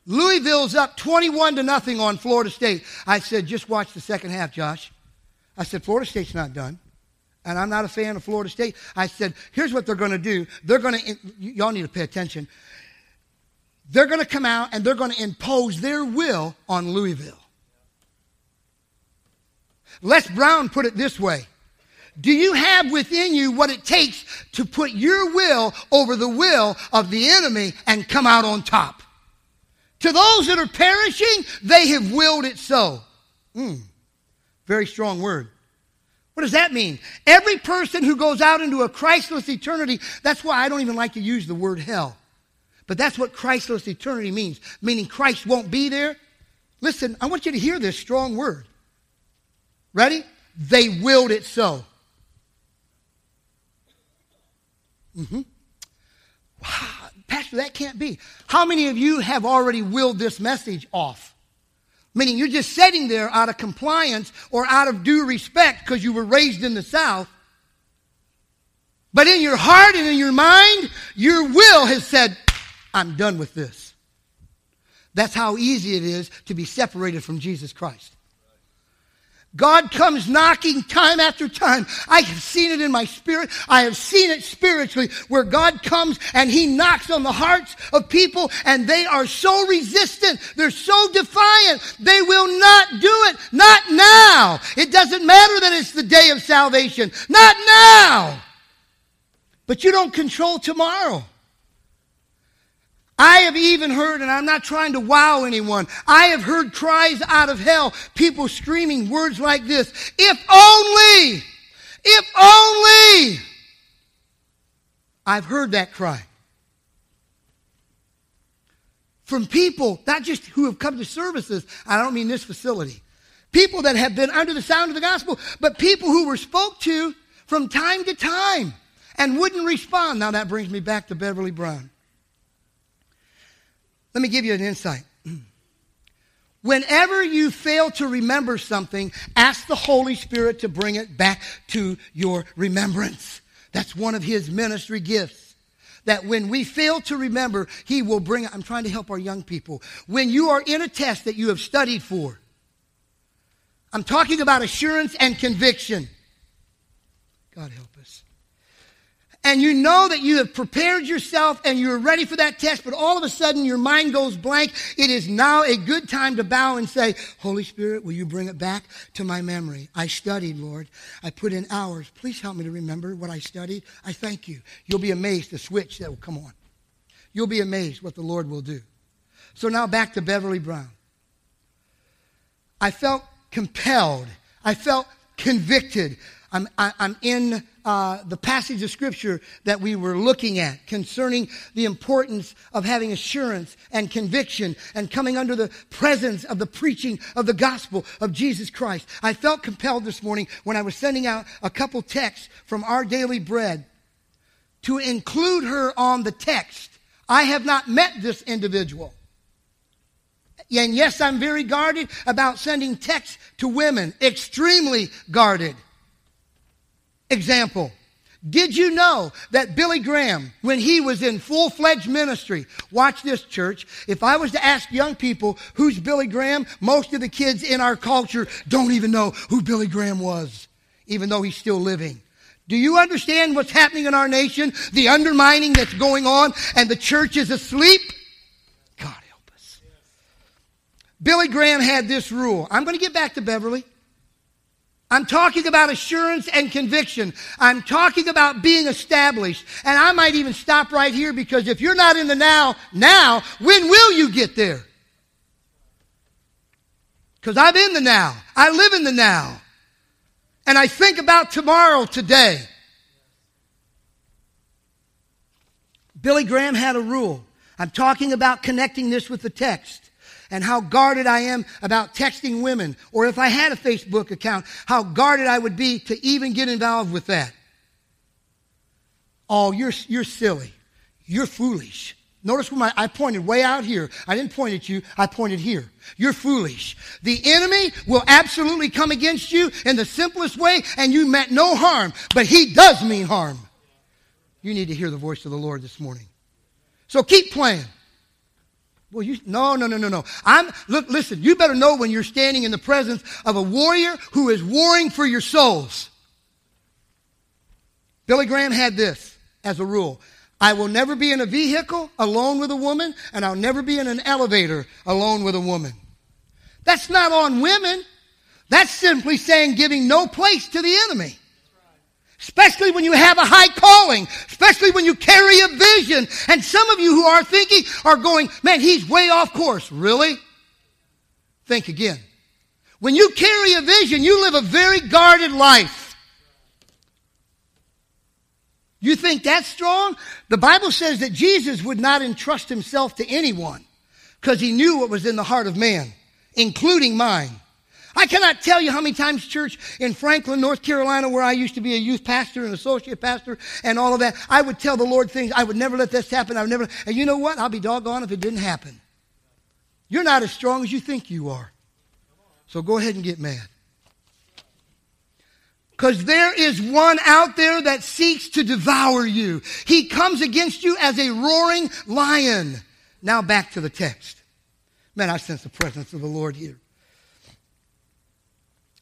Louisville's up 21 to nothing on Florida State. I said, just watch the second half, Josh. I said, Florida State's not done. And I'm not a fan of Florida State. I said, here's what they're going to do. They're going to, y'all need to pay attention. They're going to come out and they're going to impose their will on Louisville. Les Brown put it this way Do you have within you what it takes to put your will over the will of the enemy and come out on top? To those that are perishing, they have willed it so. Mm, very strong word. What does that mean? Every person who goes out into a Christless eternity, that's why I don't even like to use the word hell. But that's what Christless eternity means, meaning Christ won't be there. Listen, I want you to hear this strong word. Ready? They willed it so. Mm-hmm. Wow. Pastor, that can't be. How many of you have already willed this message off? Meaning you're just sitting there out of compliance or out of due respect because you were raised in the South. But in your heart and in your mind, your will has said, I'm done with this. That's how easy it is to be separated from Jesus Christ. God comes knocking time after time. I have seen it in my spirit. I have seen it spiritually where God comes and he knocks on the hearts of people and they are so resistant. They're so defiant. They will not do it. Not now. It doesn't matter that it's the day of salvation. Not now. But you don't control tomorrow. I have even heard, and I'm not trying to wow anyone, I have heard cries out of hell, people screaming words like this If only! If only! I've heard that cry. From people, not just who have come to services, I don't mean this facility, people that have been under the sound of the gospel, but people who were spoke to from time to time and wouldn't respond. Now that brings me back to Beverly Brown. Let me give you an insight. Whenever you fail to remember something, ask the Holy Spirit to bring it back to your remembrance. That's one of His ministry gifts. That when we fail to remember, He will bring. I'm trying to help our young people. When you are in a test that you have studied for, I'm talking about assurance and conviction. God help us. And you know that you have prepared yourself and you're ready for that test, but all of a sudden your mind goes blank. It is now a good time to bow and say, Holy Spirit, will you bring it back to my memory? I studied, Lord. I put in hours. Please help me to remember what I studied. I thank you. You'll be amazed the switch that will come on. You'll be amazed what the Lord will do. So now back to Beverly Brown. I felt compelled. I felt convicted. I'm, I, am in uh, the passage of Scripture that we were looking at concerning the importance of having assurance and conviction and coming under the presence of the preaching of the gospel of Jesus Christ. I felt compelled this morning when I was sending out a couple texts from our daily bread to include her on the text. I have not met this individual. And yes, I'm very guarded about sending texts to women, extremely guarded. Example. Did you know that Billy Graham, when he was in full fledged ministry, watch this church, if I was to ask young people who's Billy Graham, most of the kids in our culture don't even know who Billy Graham was, even though he's still living. Do you understand what's happening in our nation? The undermining that's going on, and the church is asleep? God help us. Billy Graham had this rule. I'm going to get back to Beverly. I'm talking about assurance and conviction. I'm talking about being established. And I might even stop right here because if you're not in the now, now, when will you get there? Because I'm in the now. I live in the now. And I think about tomorrow today. Billy Graham had a rule. I'm talking about connecting this with the text and how guarded I am about texting women, or if I had a Facebook account, how guarded I would be to even get involved with that. Oh, you're, you're silly. You're foolish. Notice when my, I pointed way out here. I didn't point at you, I pointed here. You're foolish. The enemy will absolutely come against you in the simplest way, and you meant no harm, but he does mean harm. You need to hear the voice of the Lord this morning. So keep playing. Well, you, no, no, no, no, no. I'm, look, listen, you better know when you're standing in the presence of a warrior who is warring for your souls. Billy Graham had this as a rule. I will never be in a vehicle alone with a woman, and I'll never be in an elevator alone with a woman. That's not on women. That's simply saying giving no place to the enemy. Especially when you have a high calling, especially when you carry a vision. And some of you who are thinking are going, man, he's way off course. Really? Think again. When you carry a vision, you live a very guarded life. You think that's strong? The Bible says that Jesus would not entrust himself to anyone because he knew what was in the heart of man, including mine. I cannot tell you how many times, church, in Franklin, North Carolina, where I used to be a youth pastor and associate pastor and all of that, I would tell the Lord things. I would never let this happen. I would never. And you know what? I'll be doggone if it didn't happen. You're not as strong as you think you are. So go ahead and get mad. Because there is one out there that seeks to devour you. He comes against you as a roaring lion. Now back to the text. Man, I sense the presence of the Lord here.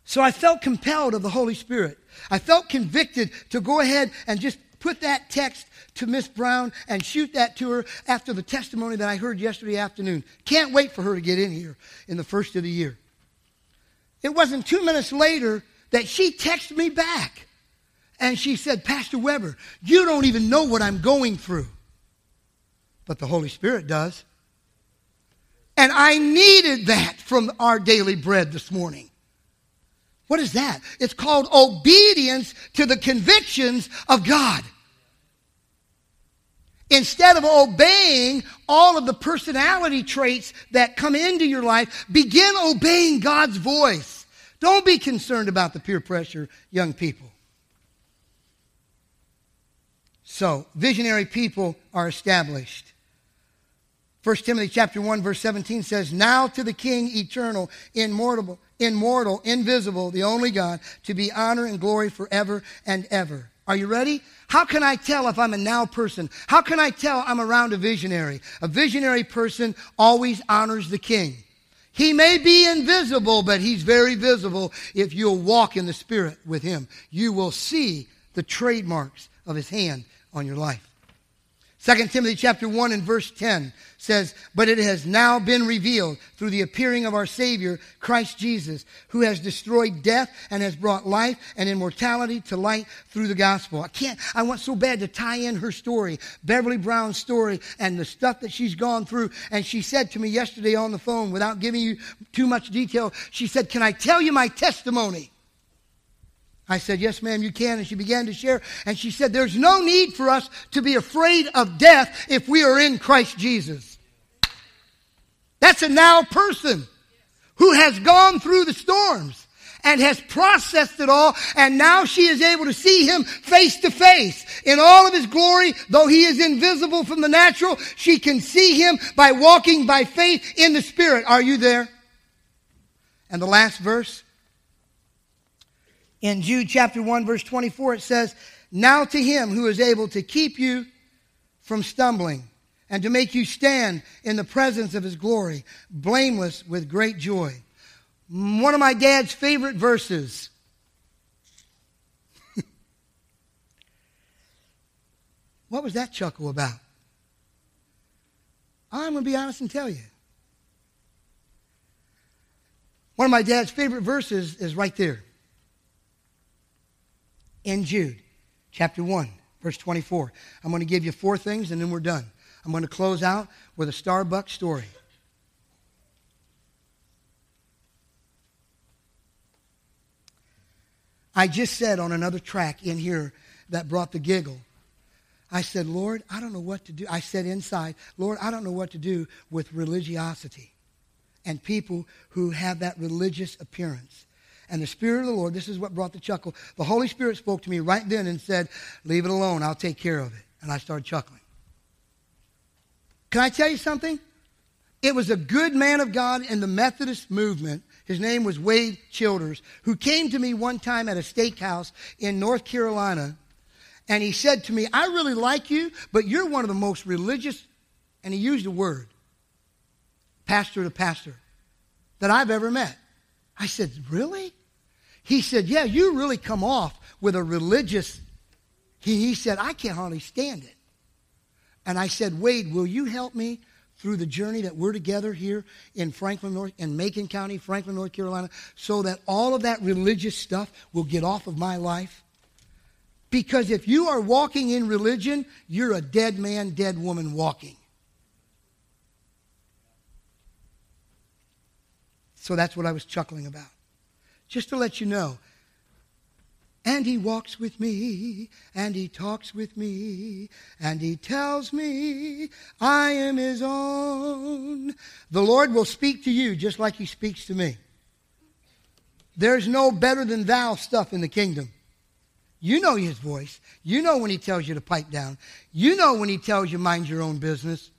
So I felt compelled of the Holy Spirit. I felt convicted to go ahead and just put that text to Miss Brown and shoot that to her after the testimony that I heard yesterday afternoon. Can't wait for her to get in here in the first of the year. It wasn't two minutes later that she texted me back. And she said, Pastor Weber, you don't even know what I'm going through. But the Holy Spirit does. And I needed that from our daily bread this morning. What is that? It's called obedience to the convictions of God. Instead of obeying all of the personality traits that come into your life, begin obeying God's voice. Don't be concerned about the peer pressure, young people. So, visionary people are established. 1 Timothy chapter 1 verse 17 says, "Now to the king eternal, immortal, immortal, invisible, the only God, to be honor and glory forever and ever." Are you ready? How can I tell if I'm a now person? How can I tell I'm around a visionary? A visionary person always honors the king. He may be invisible, but he's very visible if you'll walk in the Spirit with him. You will see the trademarks of his hand on your life. 2 Timothy chapter 1 and verse 10 says, But it has now been revealed through the appearing of our Savior, Christ Jesus, who has destroyed death and has brought life and immortality to light through the gospel. I can't, I want so bad to tie in her story, Beverly Brown's story, and the stuff that she's gone through. And she said to me yesterday on the phone, without giving you too much detail, she said, Can I tell you my testimony? I said, Yes, ma'am, you can. And she began to share. And she said, There's no need for us to be afraid of death if we are in Christ Jesus. That's a now person who has gone through the storms and has processed it all. And now she is able to see him face to face in all of his glory. Though he is invisible from the natural, she can see him by walking by faith in the Spirit. Are you there? And the last verse in Jude chapter 1, verse 24, it says, Now to him who is able to keep you from stumbling and to make you stand in the presence of his glory, blameless with great joy. One of my dad's favorite verses. what was that chuckle about? I'm going to be honest and tell you. One of my dad's favorite verses is right there in Jude, chapter 1, verse 24. I'm going to give you four things and then we're done. I'm going to close out with a Starbucks story. I just said on another track in here that brought the giggle. I said, Lord, I don't know what to do. I said inside, Lord, I don't know what to do with religiosity and people who have that religious appearance. And the Spirit of the Lord, this is what brought the chuckle. The Holy Spirit spoke to me right then and said, Leave it alone. I'll take care of it. And I started chuckling. Can I tell you something? It was a good man of God in the Methodist movement. His name was Wade Childers, who came to me one time at a steakhouse in North Carolina. And he said to me, I really like you, but you're one of the most religious, and he used a word, pastor to pastor, that I've ever met. I said, Really? He said, Yeah, you really come off with a religious. He, he said, I can't hardly stand it. And I said, Wade, will you help me through the journey that we're together here in Franklin, North, in Macon County, Franklin, North Carolina, so that all of that religious stuff will get off of my life? Because if you are walking in religion, you're a dead man, dead woman walking. So that's what I was chuckling about. Just to let you know. And he walks with me, and he talks with me, and he tells me I am his own. The Lord will speak to you just like he speaks to me. There's no better than thou stuff in the kingdom. You know his voice. You know when he tells you to pipe down. You know when he tells you mind your own business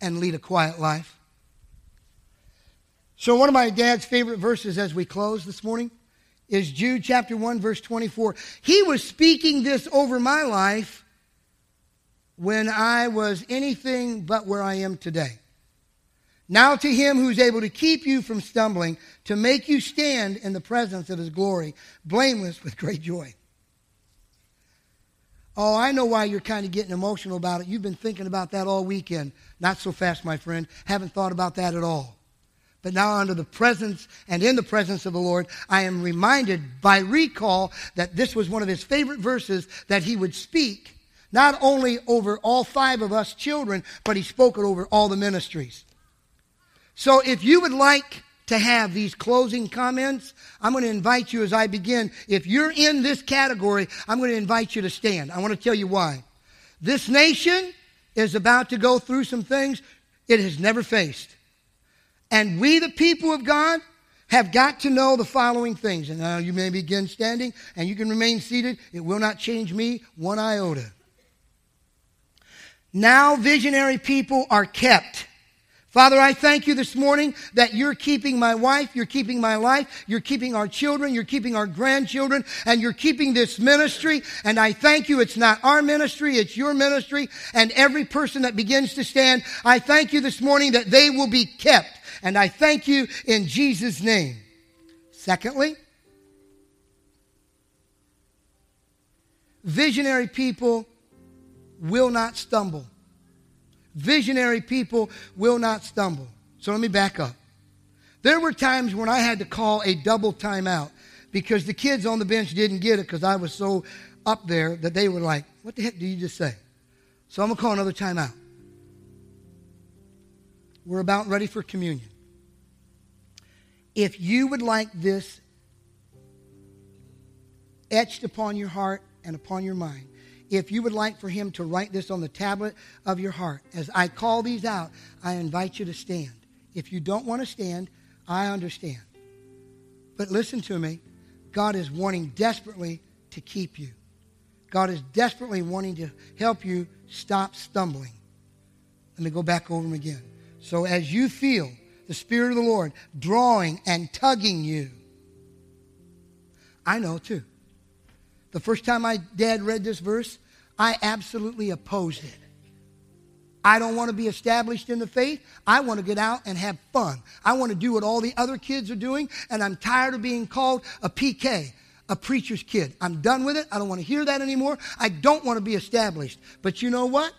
and lead a quiet life. So, one of my dad's favorite verses as we close this morning is Jude chapter 1, verse 24. He was speaking this over my life when I was anything but where I am today. Now to him who's able to keep you from stumbling, to make you stand in the presence of his glory, blameless with great joy. Oh, I know why you're kind of getting emotional about it. You've been thinking about that all weekend. Not so fast, my friend. Haven't thought about that at all. But now, under the presence and in the presence of the Lord, I am reminded by recall that this was one of his favorite verses that he would speak, not only over all five of us children, but he spoke it over all the ministries. So, if you would like to have these closing comments, I'm going to invite you as I begin. If you're in this category, I'm going to invite you to stand. I want to tell you why. This nation is about to go through some things it has never faced. And we, the people of God, have got to know the following things. And now you may begin standing and you can remain seated. It will not change me one iota. Now, visionary people are kept Father, I thank you this morning that you're keeping my wife, you're keeping my life, you're keeping our children, you're keeping our grandchildren, and you're keeping this ministry. And I thank you. It's not our ministry, it's your ministry. And every person that begins to stand, I thank you this morning that they will be kept. And I thank you in Jesus' name. Secondly, visionary people will not stumble. Visionary people will not stumble. So let me back up. There were times when I had to call a double timeout because the kids on the bench didn't get it because I was so up there that they were like, What the heck did you just say? So I'm going to call another timeout. We're about ready for communion. If you would like this etched upon your heart and upon your mind, if you would like for him to write this on the tablet of your heart, as I call these out, I invite you to stand. If you don't want to stand, I understand. But listen to me. God is wanting desperately to keep you. God is desperately wanting to help you stop stumbling. Let me go back over them again. So as you feel the Spirit of the Lord drawing and tugging you, I know too. The first time my dad read this verse, I absolutely opposed it. I don't want to be established in the faith. I want to get out and have fun. I want to do what all the other kids are doing, and I'm tired of being called a PK, a preacher's kid. I'm done with it. I don't want to hear that anymore. I don't want to be established. But you know what?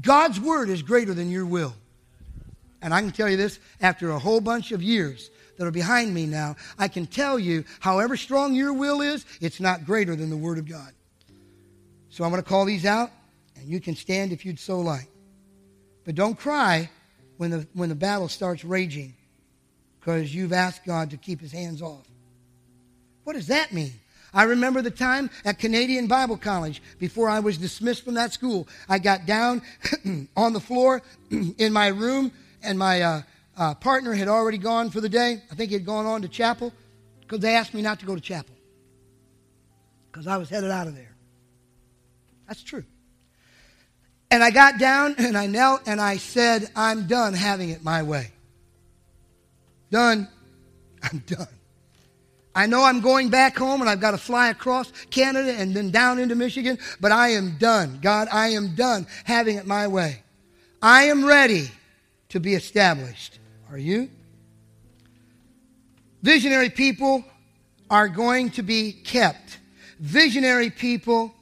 God's word is greater than your will. And I can tell you this after a whole bunch of years that are behind me now, I can tell you, however strong your will is, it's not greater than the Word of God. So I'm going to call these out, and you can stand if you'd so like. But don't cry when the, when the battle starts raging because you've asked God to keep his hands off. What does that mean? I remember the time at Canadian Bible College before I was dismissed from that school. I got down on the floor in my room, and my uh, uh, partner had already gone for the day. I think he had gone on to chapel because they asked me not to go to chapel because I was headed out of there. That's true. And I got down and I knelt and I said, I'm done having it my way. Done. I'm done. I know I'm going back home and I've got to fly across Canada and then down into Michigan, but I am done. God, I am done having it my way. I am ready to be established. Are you? Visionary people are going to be kept. Visionary people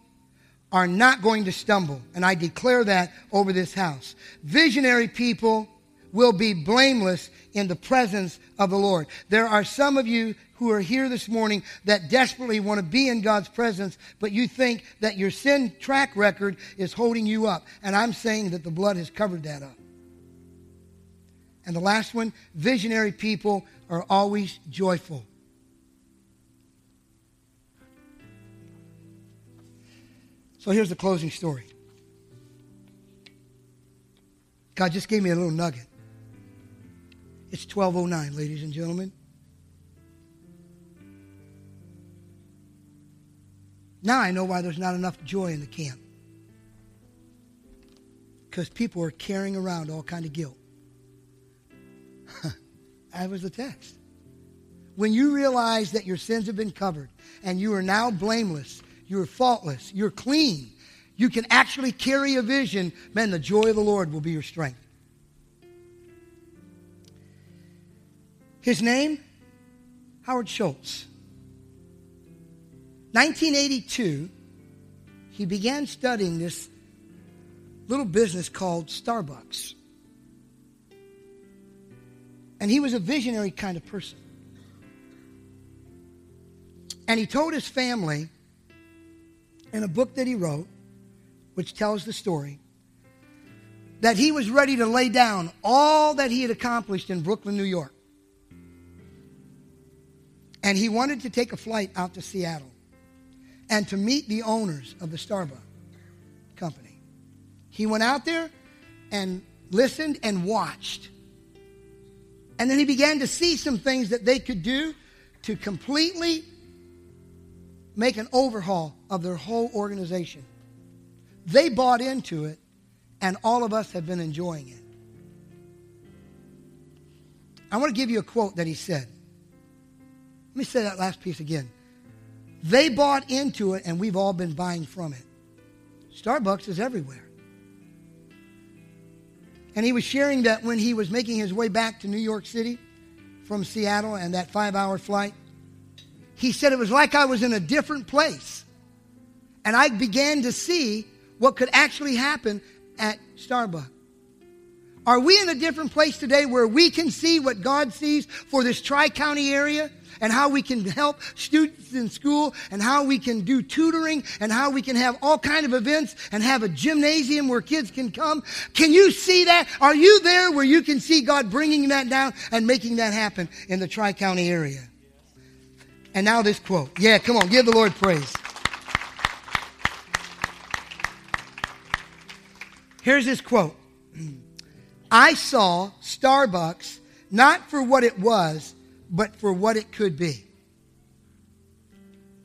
are not going to stumble. And I declare that over this house. Visionary people will be blameless in the presence of the Lord. There are some of you who are here this morning that desperately want to be in God's presence, but you think that your sin track record is holding you up. And I'm saying that the blood has covered that up. And the last one visionary people are always joyful. So here's the closing story. God just gave me a little nugget. It's 1209, ladies and gentlemen. Now I know why there's not enough joy in the camp. Because people are carrying around all kind of guilt. that was the text. When you realize that your sins have been covered and you are now blameless you're faultless. You're clean. You can actually carry a vision. Man, the joy of the Lord will be your strength. His name, Howard Schultz. 1982, he began studying this little business called Starbucks. And he was a visionary kind of person. And he told his family in a book that he wrote, which tells the story, that he was ready to lay down all that he had accomplished in Brooklyn, New York. And he wanted to take a flight out to Seattle and to meet the owners of the Starbucks company. He went out there and listened and watched. And then he began to see some things that they could do to completely make an overhaul of their whole organization. They bought into it, and all of us have been enjoying it. I want to give you a quote that he said. Let me say that last piece again. They bought into it, and we've all been buying from it. Starbucks is everywhere. And he was sharing that when he was making his way back to New York City from Seattle and that five hour flight, he said it was like I was in a different place. And I began to see what could actually happen at Starbucks. Are we in a different place today where we can see what God sees for this Tri County area? and how we can help students in school and how we can do tutoring and how we can have all kind of events and have a gymnasium where kids can come. Can you see that? Are you there where you can see God bringing that down and making that happen in the Tri-County area? And now this quote. Yeah, come on, give the Lord praise. Here's this quote. I saw Starbucks not for what it was, but for what it could be.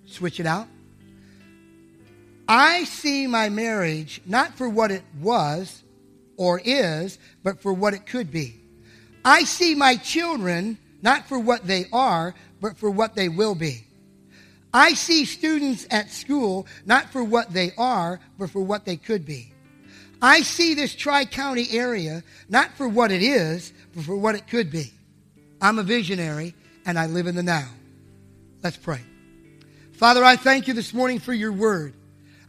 Switch it out. I see my marriage not for what it was or is, but for what it could be. I see my children not for what they are, but for what they will be. I see students at school not for what they are, but for what they could be. I see this Tri County area not for what it is, but for what it could be. I'm a visionary and I live in the now. Let's pray. Father, I thank you this morning for your word.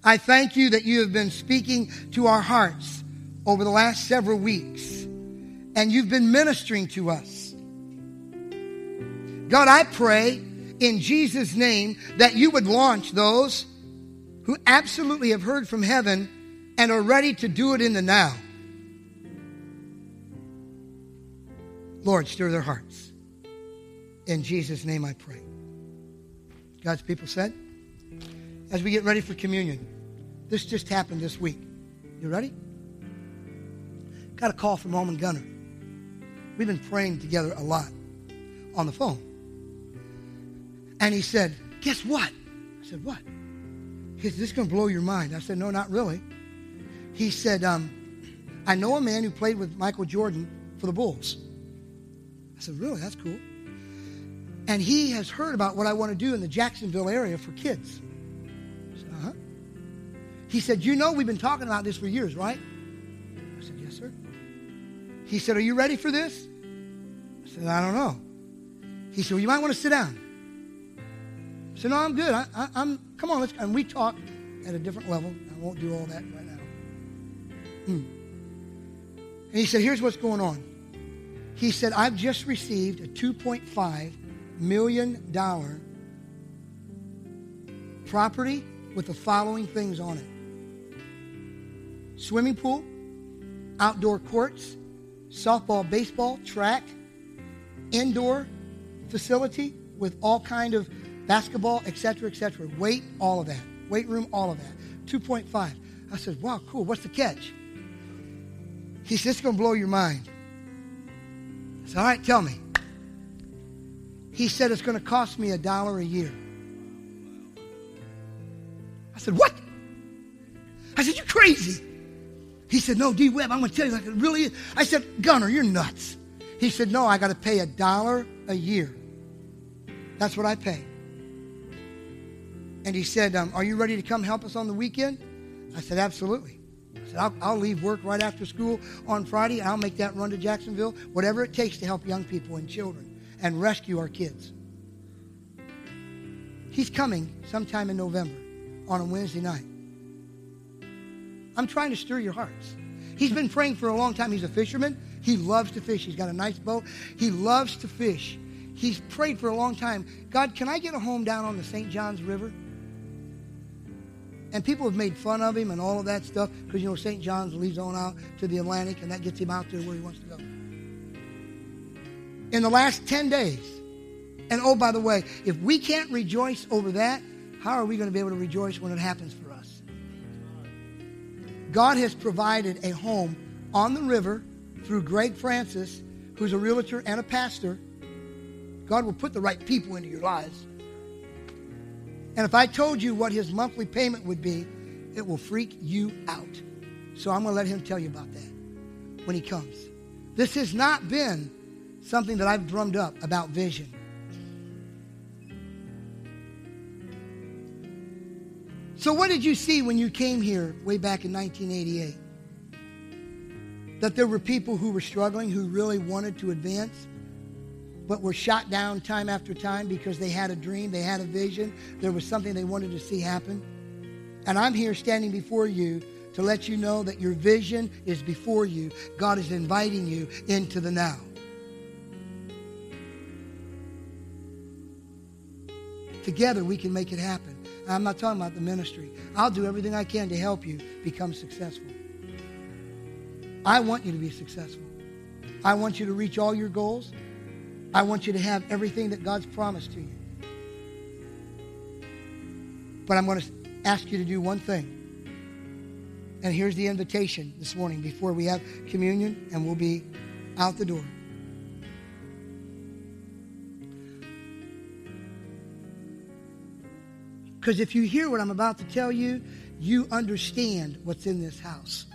I thank you that you have been speaking to our hearts over the last several weeks, and you've been ministering to us. God, I pray in Jesus' name that you would launch those who absolutely have heard from heaven and are ready to do it in the now. Lord, stir their hearts. In Jesus' name I pray. God's people said, as we get ready for communion, this just happened this week. You ready? Got a call from Roman Gunner. We've been praying together a lot on the phone. And he said, Guess what? I said, What? He said, This is going to blow your mind. I said, No, not really. He said, um, I know a man who played with Michael Jordan for the Bulls. I said, Really? That's cool. And he has heard about what I want to do in the Jacksonville area for kids. Said, uh-huh. He said, You know, we've been talking about this for years, right? I said, Yes, sir. He said, Are you ready for this? I said, I don't know. He said, Well, you might want to sit down. I said, No, I'm good. I, am come on, let's and we talk at a different level. I won't do all that right now. And he said, Here's what's going on. He said, I've just received a 2.5 million dollar property with the following things on it swimming pool, outdoor courts, softball, baseball, track, indoor facility with all kind of basketball, etc., etc. Weight, all of that. Weight room, all of that. 2.5. I said, wow, cool. What's the catch? He said, it's going to blow your mind. I said, all right, tell me. He said, it's going to cost me a dollar a year. I said, what? I said, you crazy. He said, no, D. Webb, I'm going to tell you like it really is. I said, Gunner, you're nuts. He said, no, I got to pay a dollar a year. That's what I pay. And he said, um, are you ready to come help us on the weekend? I said, absolutely. I'll, I'll, leave work right after school on Friday, I'll make that run to Jacksonville, whatever it takes to help young people and children and rescue our kids. He's coming sometime in November on a Wednesday night. I'm trying to stir your hearts. He's been praying for a long time. He's a fisherman. He loves to fish. He's got a nice boat. He loves to fish. He's prayed for a long time God, can I get a home down on the St. Johns River? And people have made fun of him and all of that stuff because, you know, St. John's leads on out to the Atlantic and that gets him out there where he wants to go. In the last 10 days, and oh, by the way, if we can't rejoice over that, how are we going to be able to rejoice when it happens for us? God has provided a home on the river through Greg Francis, who's a realtor and a pastor. God will put the right people into your lives and if I told you what his monthly payment would be, it will freak you out. So I'm going to let him tell you about that when he comes. This has not been something that I've drummed up about vision. So, what did you see when you came here way back in 1988? That there were people who were struggling, who really wanted to advance, but were shot down time after time because they had a dream, they had a vision, there was something they wanted to see happen. And I'm here standing before you to let you know that your vision is before you. God is inviting you into the now. Together, we can make it happen. I'm not talking about the ministry. I'll do everything I can to help you become successful. I want you to be successful. I want you to reach all your goals. I want you to have everything that God's promised to you. But I'm going to ask you to do one thing. And here's the invitation this morning before we have communion and we'll be out the door. Because if you hear what I'm about to tell you, you understand what's in this house.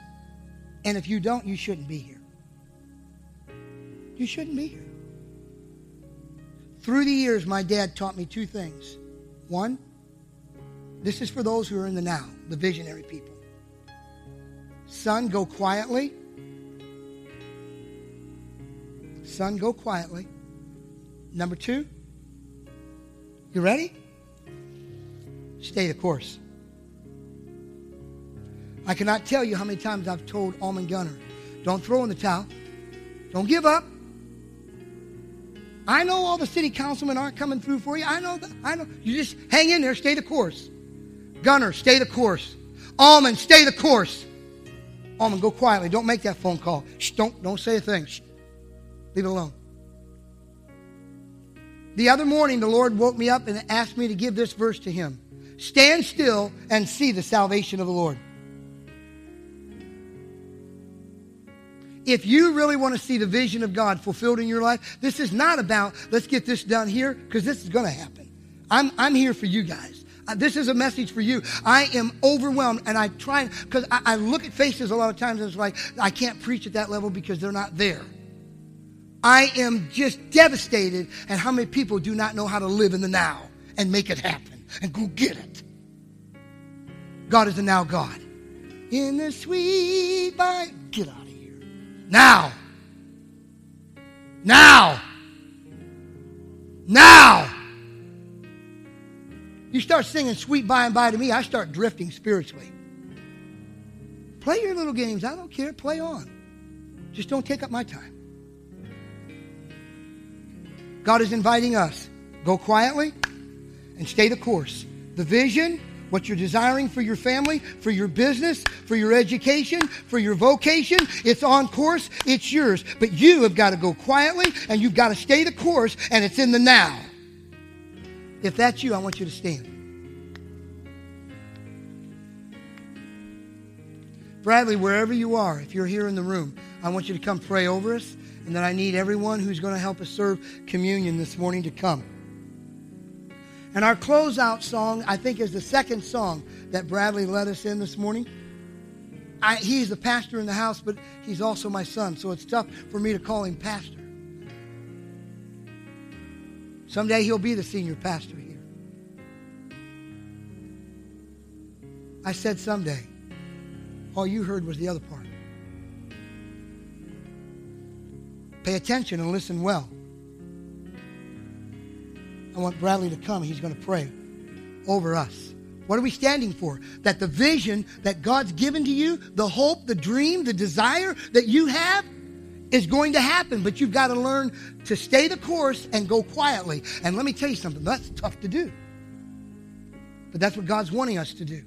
And if you don't, you shouldn't be here. You shouldn't be here. Through the years, my dad taught me two things. One, this is for those who are in the now, the visionary people. Son, go quietly. Son, go quietly. Number two, you ready? Stay the course. I cannot tell you how many times I've told Almond Gunner, don't throw in the towel. Don't give up. I know all the city councilmen aren't coming through for you. I know that. I know. You just hang in there, stay the course. Gunner, stay the course. Almond, stay the course. Almond, go quietly. Don't make that phone call. Shh, don't, don't say a thing. Shh. Leave it alone. The other morning, the Lord woke me up and asked me to give this verse to him. Stand still and see the salvation of the Lord. If you really want to see the vision of God fulfilled in your life, this is not about let's get this done here because this is going to happen. I'm, I'm here for you guys. Uh, this is a message for you. I am overwhelmed and I try because I, I look at faces a lot of times and it's like I can't preach at that level because they're not there. I am just devastated at how many people do not know how to live in the now and make it happen and go get it. God is a now God. In the sweet by get here. Now. Now. Now. You start singing sweet by and by to me, I start drifting spiritually. Play your little games. I don't care. Play on. Just don't take up my time. God is inviting us. Go quietly and stay the course. The vision, what you're desiring for your family, for your business, for your education, for your vocation, it's on course, it's yours. But you have got to go quietly and you've got to stay the course, and it's in the now. If that's you, I want you to stand. Bradley, wherever you are, if you're here in the room, I want you to come pray over us. And then I need everyone who's going to help us serve communion this morning to come. And our closeout song, I think, is the second song that Bradley led us in this morning. I, he's the pastor in the house, but he's also my son, so it's tough for me to call him pastor. Someday he'll be the senior pastor here. I said someday. All you heard was the other part. Pay attention and listen well. I want Bradley to come. He's going to pray over us. What are we standing for? That the vision that God's given to you, the hope, the dream, the desire that you have is going to happen, but you've got to learn to stay the course and go quietly. And let me tell you something, that's tough to do. But that's what God's wanting us to do.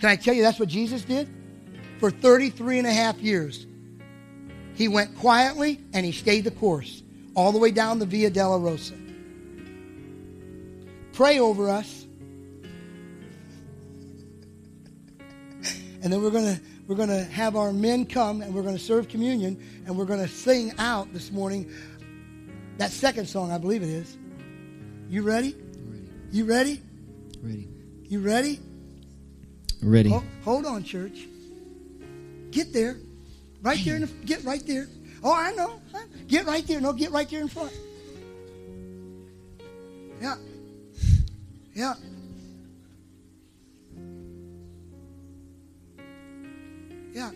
Can I tell you that's what Jesus did? For 33 and a half years, he went quietly and he stayed the course all the way down the Via Dolorosa pray over us. And then we're going to we're going to have our men come and we're going to serve communion and we're going to sing out this morning that second song, I believe it is. You ready? Ready. You ready? Ready. You ready? Ready. Hold, hold on, church. Get there. Right there. In the, get right there. Oh, I know. Get right there. No, get right there in front. Yeah. Yeah. Yeah.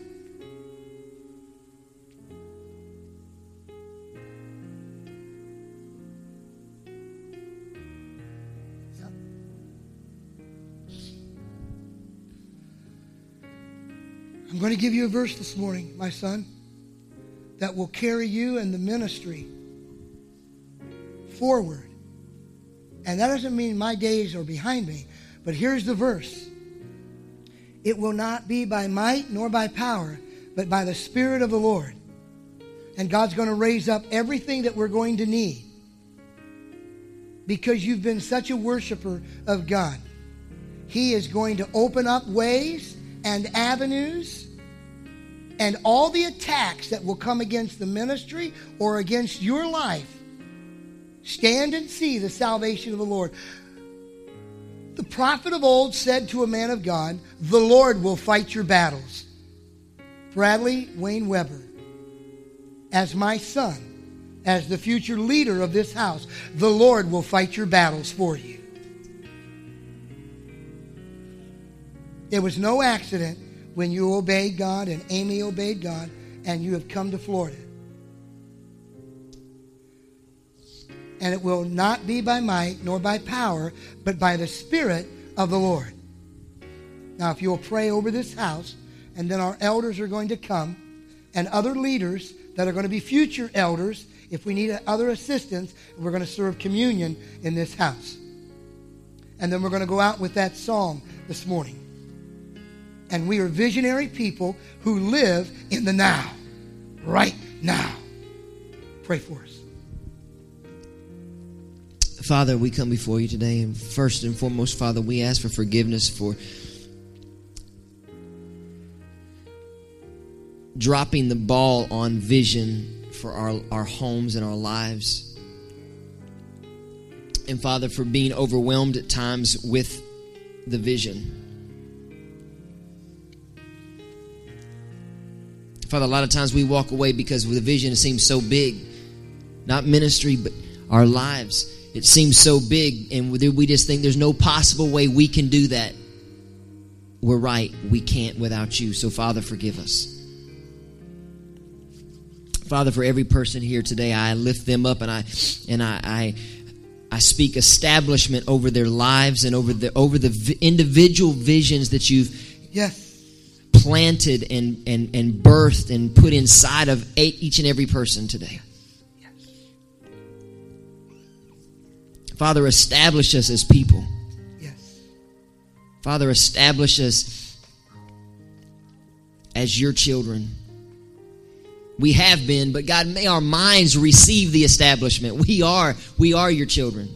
I'm going to give you a verse this morning, my son, that will carry you and the ministry forward. And that doesn't mean my days are behind me, but here's the verse It will not be by might nor by power, but by the Spirit of the Lord. And God's going to raise up everything that we're going to need because you've been such a worshiper of God. He is going to open up ways and avenues and all the attacks that will come against the ministry or against your life. Stand and see the salvation of the Lord. The prophet of old said to a man of God, The Lord will fight your battles. Bradley Wayne Weber, as my son, as the future leader of this house, the Lord will fight your battles for you. It was no accident when you obeyed God and Amy obeyed God and you have come to Florida. And it will not be by might nor by power, but by the Spirit of the Lord. Now, if you'll pray over this house, and then our elders are going to come, and other leaders that are going to be future elders, if we need other assistance, we're going to serve communion in this house. And then we're going to go out with that song this morning. And we are visionary people who live in the now, right now. Pray for us. Father, we come before you today, and first and foremost, Father, we ask for forgiveness for dropping the ball on vision for our, our homes and our lives. And Father, for being overwhelmed at times with the vision. Father, a lot of times we walk away because the vision seems so big. Not ministry, but our lives. It seems so big, and we just think there's no possible way we can do that. We're right. We can't without you. So, Father, forgive us. Father, for every person here today, I lift them up and I and I, I I speak establishment over their lives and over the over the individual visions that you've yes planted and, and, and birthed and put inside of each and every person today. Father, establish us as people. Yes. Father, establish us as your children. We have been, but God, may our minds receive the establishment. We are, we are your children.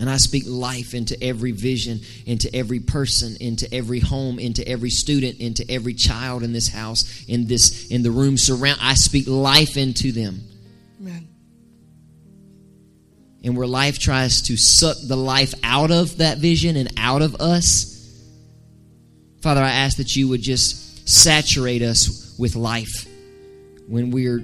And I speak life into every vision, into every person, into every home, into every student, into every child in this house, in this in the room surround. I speak life into them. Amen. And where life tries to suck the life out of that vision and out of us, Father, I ask that you would just saturate us with life when we're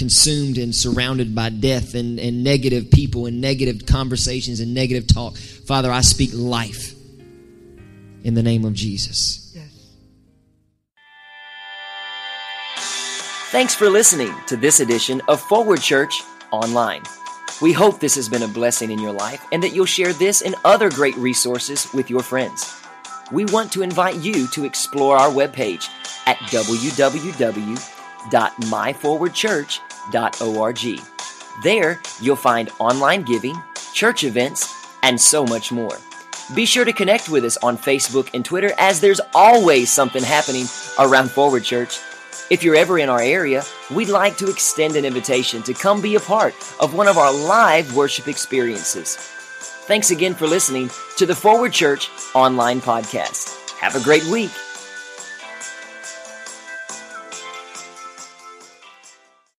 consumed and surrounded by death and, and negative people and negative conversations and negative talk. Father, I speak life in the name of Jesus. Yes. Thanks for listening to this edition of Forward Church Online. We hope this has been a blessing in your life and that you'll share this and other great resources with your friends. We want to invite you to explore our webpage at www.myforwardchurch.org. There, you'll find online giving, church events, and so much more. Be sure to connect with us on Facebook and Twitter as there's always something happening around Forward Church. If you're ever in our area, we'd like to extend an invitation to come be a part of one of our live worship experiences. Thanks again for listening to the Forward Church online podcast. Have a great week.